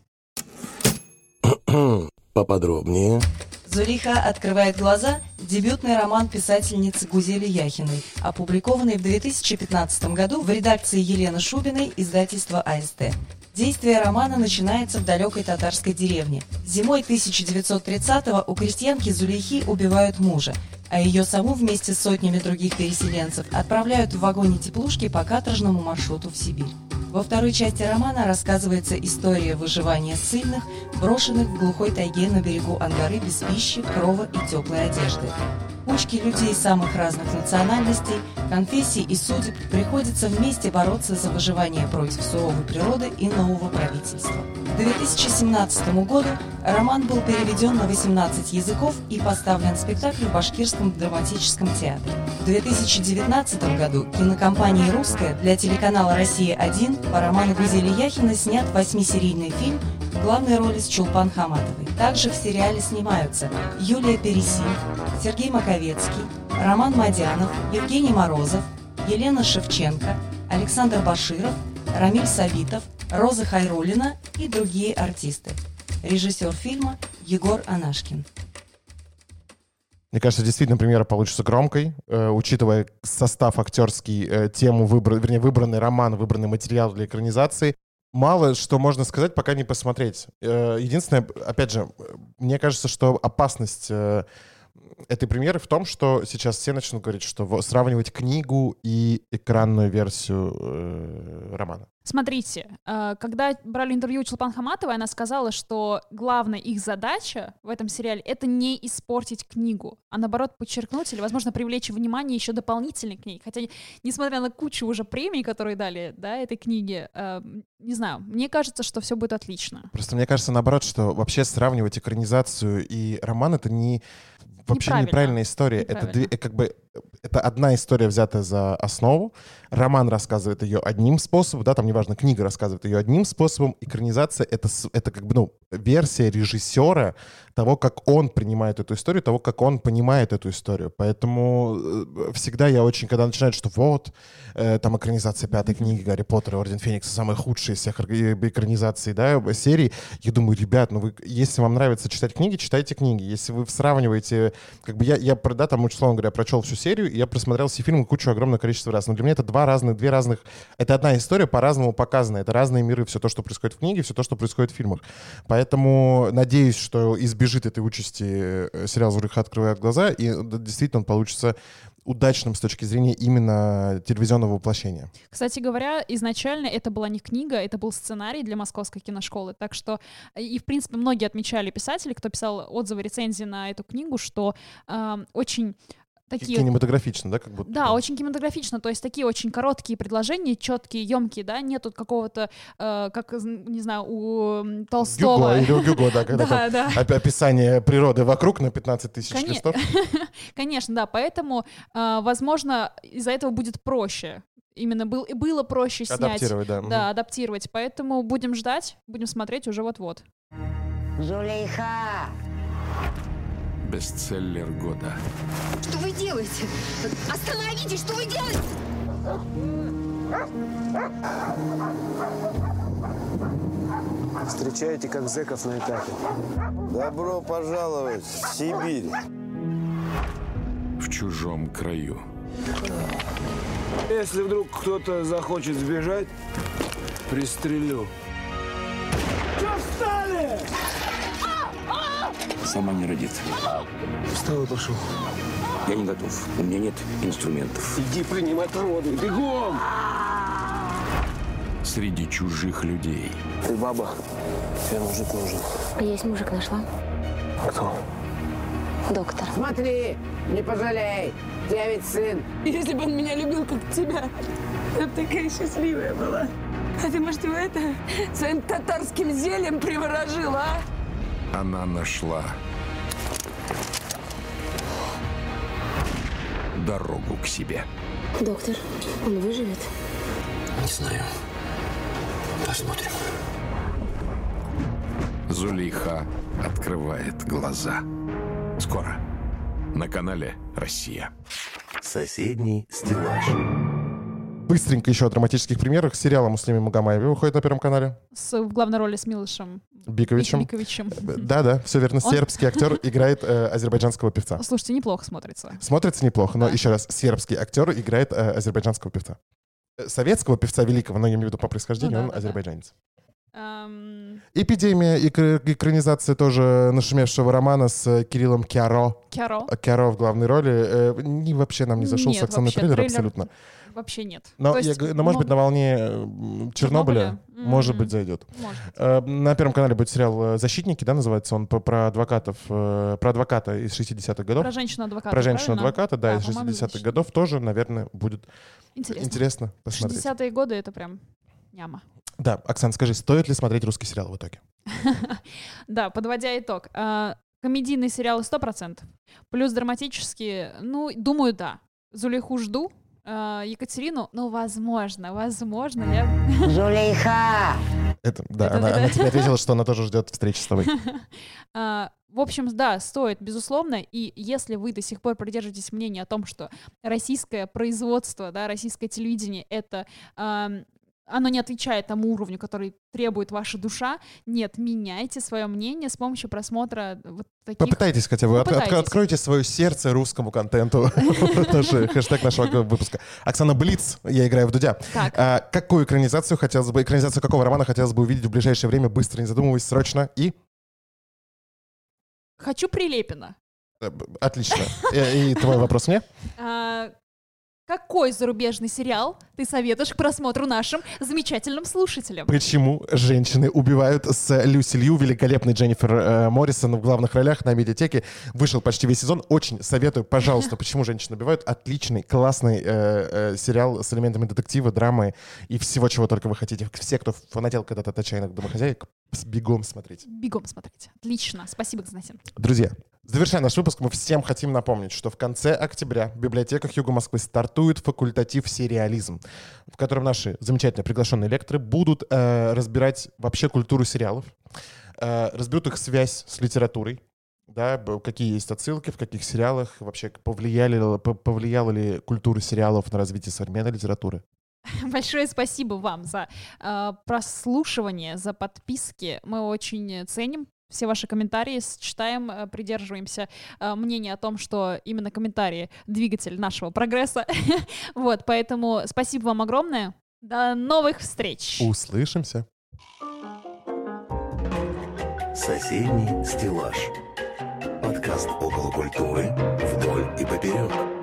Speaker 3: Поподробнее.
Speaker 5: Зулиха открывает глаза – дебютный роман писательницы Гузели Яхиной, опубликованный в 2015 году в редакции Елены Шубиной издательства АСТ. Действие романа начинается в далекой татарской деревне. Зимой 1930-го у крестьянки Зулейхи убивают мужа, а ее саму вместе с сотнями других переселенцев отправляют в вагоне теплушки по каторжному маршруту в Сибирь. Во второй части романа рассказывается история выживания ссыльных, брошенных в глухой тайге на берегу Ангары без пищи, крова и теплой одежды. Кучки людей самых разных национальностей, конфессий и судеб приходится вместе бороться за выживание против суровой природы и нового правительства. К 2017 году роман был переведен на 18 языков и поставлен спектакль в Башкирском драматическом театре. В 2019 году кинокомпанией «Русская» для телеканала «Россия-1» по роману Гузели Яхина снят восьмисерийный фильм в главной роли с Чулпан Хаматовой. Также в сериале снимаются Юлия Пересин, Сергей Маковецкий, Роман Мадянов, Евгений Морозов, Елена Шевченко, Александр Баширов, Рамиль Савитов, Роза Хайрулина и другие артисты. Режиссер фильма Егор Анашкин.
Speaker 2: Мне кажется, действительно, премьера получится громкой, э, учитывая состав актерский, э, тему, выбор, вернее, выбранный роман, выбранный материал для экранизации. Мало что можно сказать, пока не посмотреть. Э, единственное, опять же, мне кажется, что опасность э, этой премьеры в том, что сейчас все начнут говорить, что сравнивать книгу и экранную версию э, романа.
Speaker 1: Смотрите, э, когда брали интервью у Чулпан Хаматовой, она сказала, что главная их задача в этом сериале — это не испортить книгу, а наоборот подчеркнуть или, возможно, привлечь внимание еще дополнительно к ней. Хотя, несмотря на кучу уже премий, которые дали да, этой книге, э, не знаю, мне кажется, что все будет отлично.
Speaker 2: Просто мне кажется, наоборот, что вообще сравнивать экранизацию и роман — это не вообще неправильная история. Это
Speaker 1: Неправильно.
Speaker 2: две- э, как бы это одна история, взятая за основу. Роман рассказывает ее одним способом, да, там неважно, книга рассказывает ее одним способом. Экранизация — это, это как бы, ну, версия режиссера того, как он принимает эту историю, того, как он понимает эту историю. Поэтому э, всегда я очень, когда начинают, что вот, э, там экранизация пятой книги Гарри Поттера Орден Феникса самая худшая из всех эр- экранизаций, да, серий, я думаю, ребят, ну вы, если вам нравится читать книги, читайте книги. Если вы сравниваете, как бы я, я да, там, условно говоря, прочел всю серию, и я просмотрел все фильмы кучу огромное количество раз. Но для меня это два разных, две разных, это одна история по-разному показана. Это разные миры, все то, что происходит в книге, все то, что происходит в фильмах. Поэтому надеюсь, что избежит этой участи э, сериал «Зурыха открывает глаза», и э, действительно он получится удачным с точки зрения именно телевизионного воплощения.
Speaker 1: Кстати говоря, изначально это была не книга, это был сценарий для Московской киношколы. Так что, э, и в принципе, многие отмечали писатели, кто писал отзывы, рецензии на эту книгу, что эм, очень такие...
Speaker 2: Кинематографично, да, как будто?
Speaker 1: Да, очень кинематографично, то есть такие очень короткие предложения, четкие, емкие, да, нету какого-то, э, как, не знаю, у Толстого.
Speaker 2: Гюго, или у Гюго, да, когда
Speaker 1: Да, да.
Speaker 2: описание природы вокруг на 15 тысяч
Speaker 1: Коне-
Speaker 2: листов.
Speaker 1: Конечно, да, поэтому, э, возможно, из-за этого будет проще. Именно был, и было проще снять.
Speaker 2: Адаптировать, да.
Speaker 1: Да, адаптировать. Поэтому будем ждать, будем смотреть уже вот-вот.
Speaker 4: Зулейха!
Speaker 6: Бестселлер года.
Speaker 7: Что вы делаете? Остановитесь, что вы делаете?
Speaker 8: Встречаете как зэков на этапе.
Speaker 9: Добро пожаловать в Сибирь.
Speaker 6: В чужом краю.
Speaker 8: Если вдруг кто-то захочет сбежать, пристрелю.
Speaker 10: Сама не родится.
Speaker 8: Встал и пошел.
Speaker 10: Я не готов. У меня нет инструментов.
Speaker 8: Иди принимай породу. Бегом!
Speaker 6: Среди чужих людей.
Speaker 8: Ты баба. Тебе мужик нужен.
Speaker 7: Есть мужик нашла.
Speaker 8: Кто?
Speaker 7: Доктор.
Speaker 4: Смотри, не пожалей. Я ведь сын.
Speaker 11: Если бы он меня любил, как тебя, я бы такая счастливая была. А ты, может, его это своим татарским зельем приворожила, а?
Speaker 6: Она нашла дорогу к себе.
Speaker 7: Доктор, он выживет?
Speaker 10: Не знаю. Посмотрим.
Speaker 6: Зулейха открывает глаза. Скоро. На канале «Россия».
Speaker 3: Соседний стеллаж.
Speaker 2: Быстренько еще о драматических примерах. Сериал о Муслиме Магомаеве выходит на Первом канале.
Speaker 1: С, в главной роли с Милышем.
Speaker 2: Биковичем.
Speaker 1: Биковичем.
Speaker 2: Да-да, все верно.
Speaker 1: Он-
Speaker 2: Сербский актер играет э, азербайджанского певца.
Speaker 1: Слушайте, неплохо смотрится.
Speaker 2: Смотрится неплохо, но еще раз, сербский актер играет э, азербайджанского певца. Э, Советского певца великого, но я имею в виду по происхождению,
Speaker 1: Ну да,
Speaker 2: он
Speaker 1: да, да.
Speaker 2: азербайджанец.
Speaker 1: Эм,
Speaker 2: Эпидемия, экр- экранизация тоже нашумевшего романа с э, Кириллом Киаро.
Speaker 1: Киаро.
Speaker 2: А Киаро в главной роли. Э, не вообще нам не зашел
Speaker 1: Нет,
Speaker 2: саксонный
Speaker 1: вообще,
Speaker 2: трейлер,
Speaker 1: трейлер
Speaker 2: абсолютно.
Speaker 1: Вообще нет.
Speaker 2: Но,
Speaker 1: То
Speaker 2: я
Speaker 1: есть
Speaker 2: говорю, но, может быть, на волне м, Чернобыля,
Speaker 1: Чернобыля?
Speaker 2: может
Speaker 1: М.
Speaker 2: быть, зайдет.
Speaker 1: Может.
Speaker 2: Э, На Первом канале будет сериал э, «Защитники», да, называется он, по- про адвокатов, э, про адвоката из 60-х годов.
Speaker 1: Про женщину-адвоката,
Speaker 2: Про женщину-адвоката, да, из
Speaker 1: по-моему,
Speaker 2: 60-х
Speaker 1: «Защитники».
Speaker 2: годов тоже, наверное, будет
Speaker 1: Интересно.
Speaker 2: интересно посмотреть.
Speaker 1: 60-е годы это прям няма.
Speaker 2: Да, Оксан, скажи, стоит ли смотреть русский сериал в итоге?
Speaker 1: Да, подводя итог. а, Комедийные сериалы 100%. Плюс драматические, ну, думаю, да. Зулейху жду. а, Екатерину, ну, возможно, возможно, я...
Speaker 9: Зулейха!
Speaker 2: Это, да,
Speaker 1: Это-
Speaker 2: она,
Speaker 1: это-
Speaker 2: она тебе ответила, что она тоже ждет встречи с тобой.
Speaker 1: А, В общем, да, стоит, безусловно. И если вы до сих пор придерживаетесь мнения о том, что российское производство, да, российское телевидение — это ам, оно не отвечает тому уровню, который требует ваша душа. Нет, меняйте свое мнение с помощью просмотра вот таких...
Speaker 2: Попытайтесь хотя бы, от- от-
Speaker 1: Попытайтесь.
Speaker 2: откройте свое сердце русскому контенту. Наш хэштег нашего выпуска. Оксана Блиц, я играю в Дудя. А, Какую экранизацию хотелось бы, экранизацию какого романа хотелось бы увидеть в ближайшее время, быстро, не задумываясь, срочно и...
Speaker 1: Хочу Прилепина.
Speaker 2: Э, Отлично. Э, И твой вопрос мне?
Speaker 1: Какой зарубежный сериал ты советуешь к просмотру нашим замечательным слушателям?
Speaker 2: Почему женщины убивают с Люси Лью, великолепной Дженнифер э, Моррисон в главных ролях на медиатеке. Вышел почти весь сезон. Очень советую, пожалуйста, почему женщины убивают. Отличный, классный э, э, сериал с элементами детектива, драмы и всего, чего только вы хотите. Все, кто фанател когда-то от отчаянных домохозяек, бегом смотреть.
Speaker 1: Бегом смотрите. Отлично. Спасибо, Константин.
Speaker 2: Друзья, завершая наш выпуск, мы всем хотим напомнить, что в конце октября в библиотеках Юга Москвы стартует факультатив «Сериализм», в котором наши замечательные приглашенные лекторы будут э, разбирать вообще культуру сериалов, э, разберут их связь с литературой, да, какие есть отсылки, в каких сериалах, вообще повлияли, повлияла ли культура сериалов на развитие современной литературы.
Speaker 1: Большое спасибо вам за э, прослушивание, за подписки. Мы очень ценим все ваши комментарии, читаем, э, придерживаемся э, мнения о том, что именно комментарии — двигатель нашего прогресса. Вот, поэтому спасибо вам огромное. До новых встреч!
Speaker 2: Услышимся.
Speaker 3: Соседний стеллаж. Подкаст около культуры вдоль и поперек.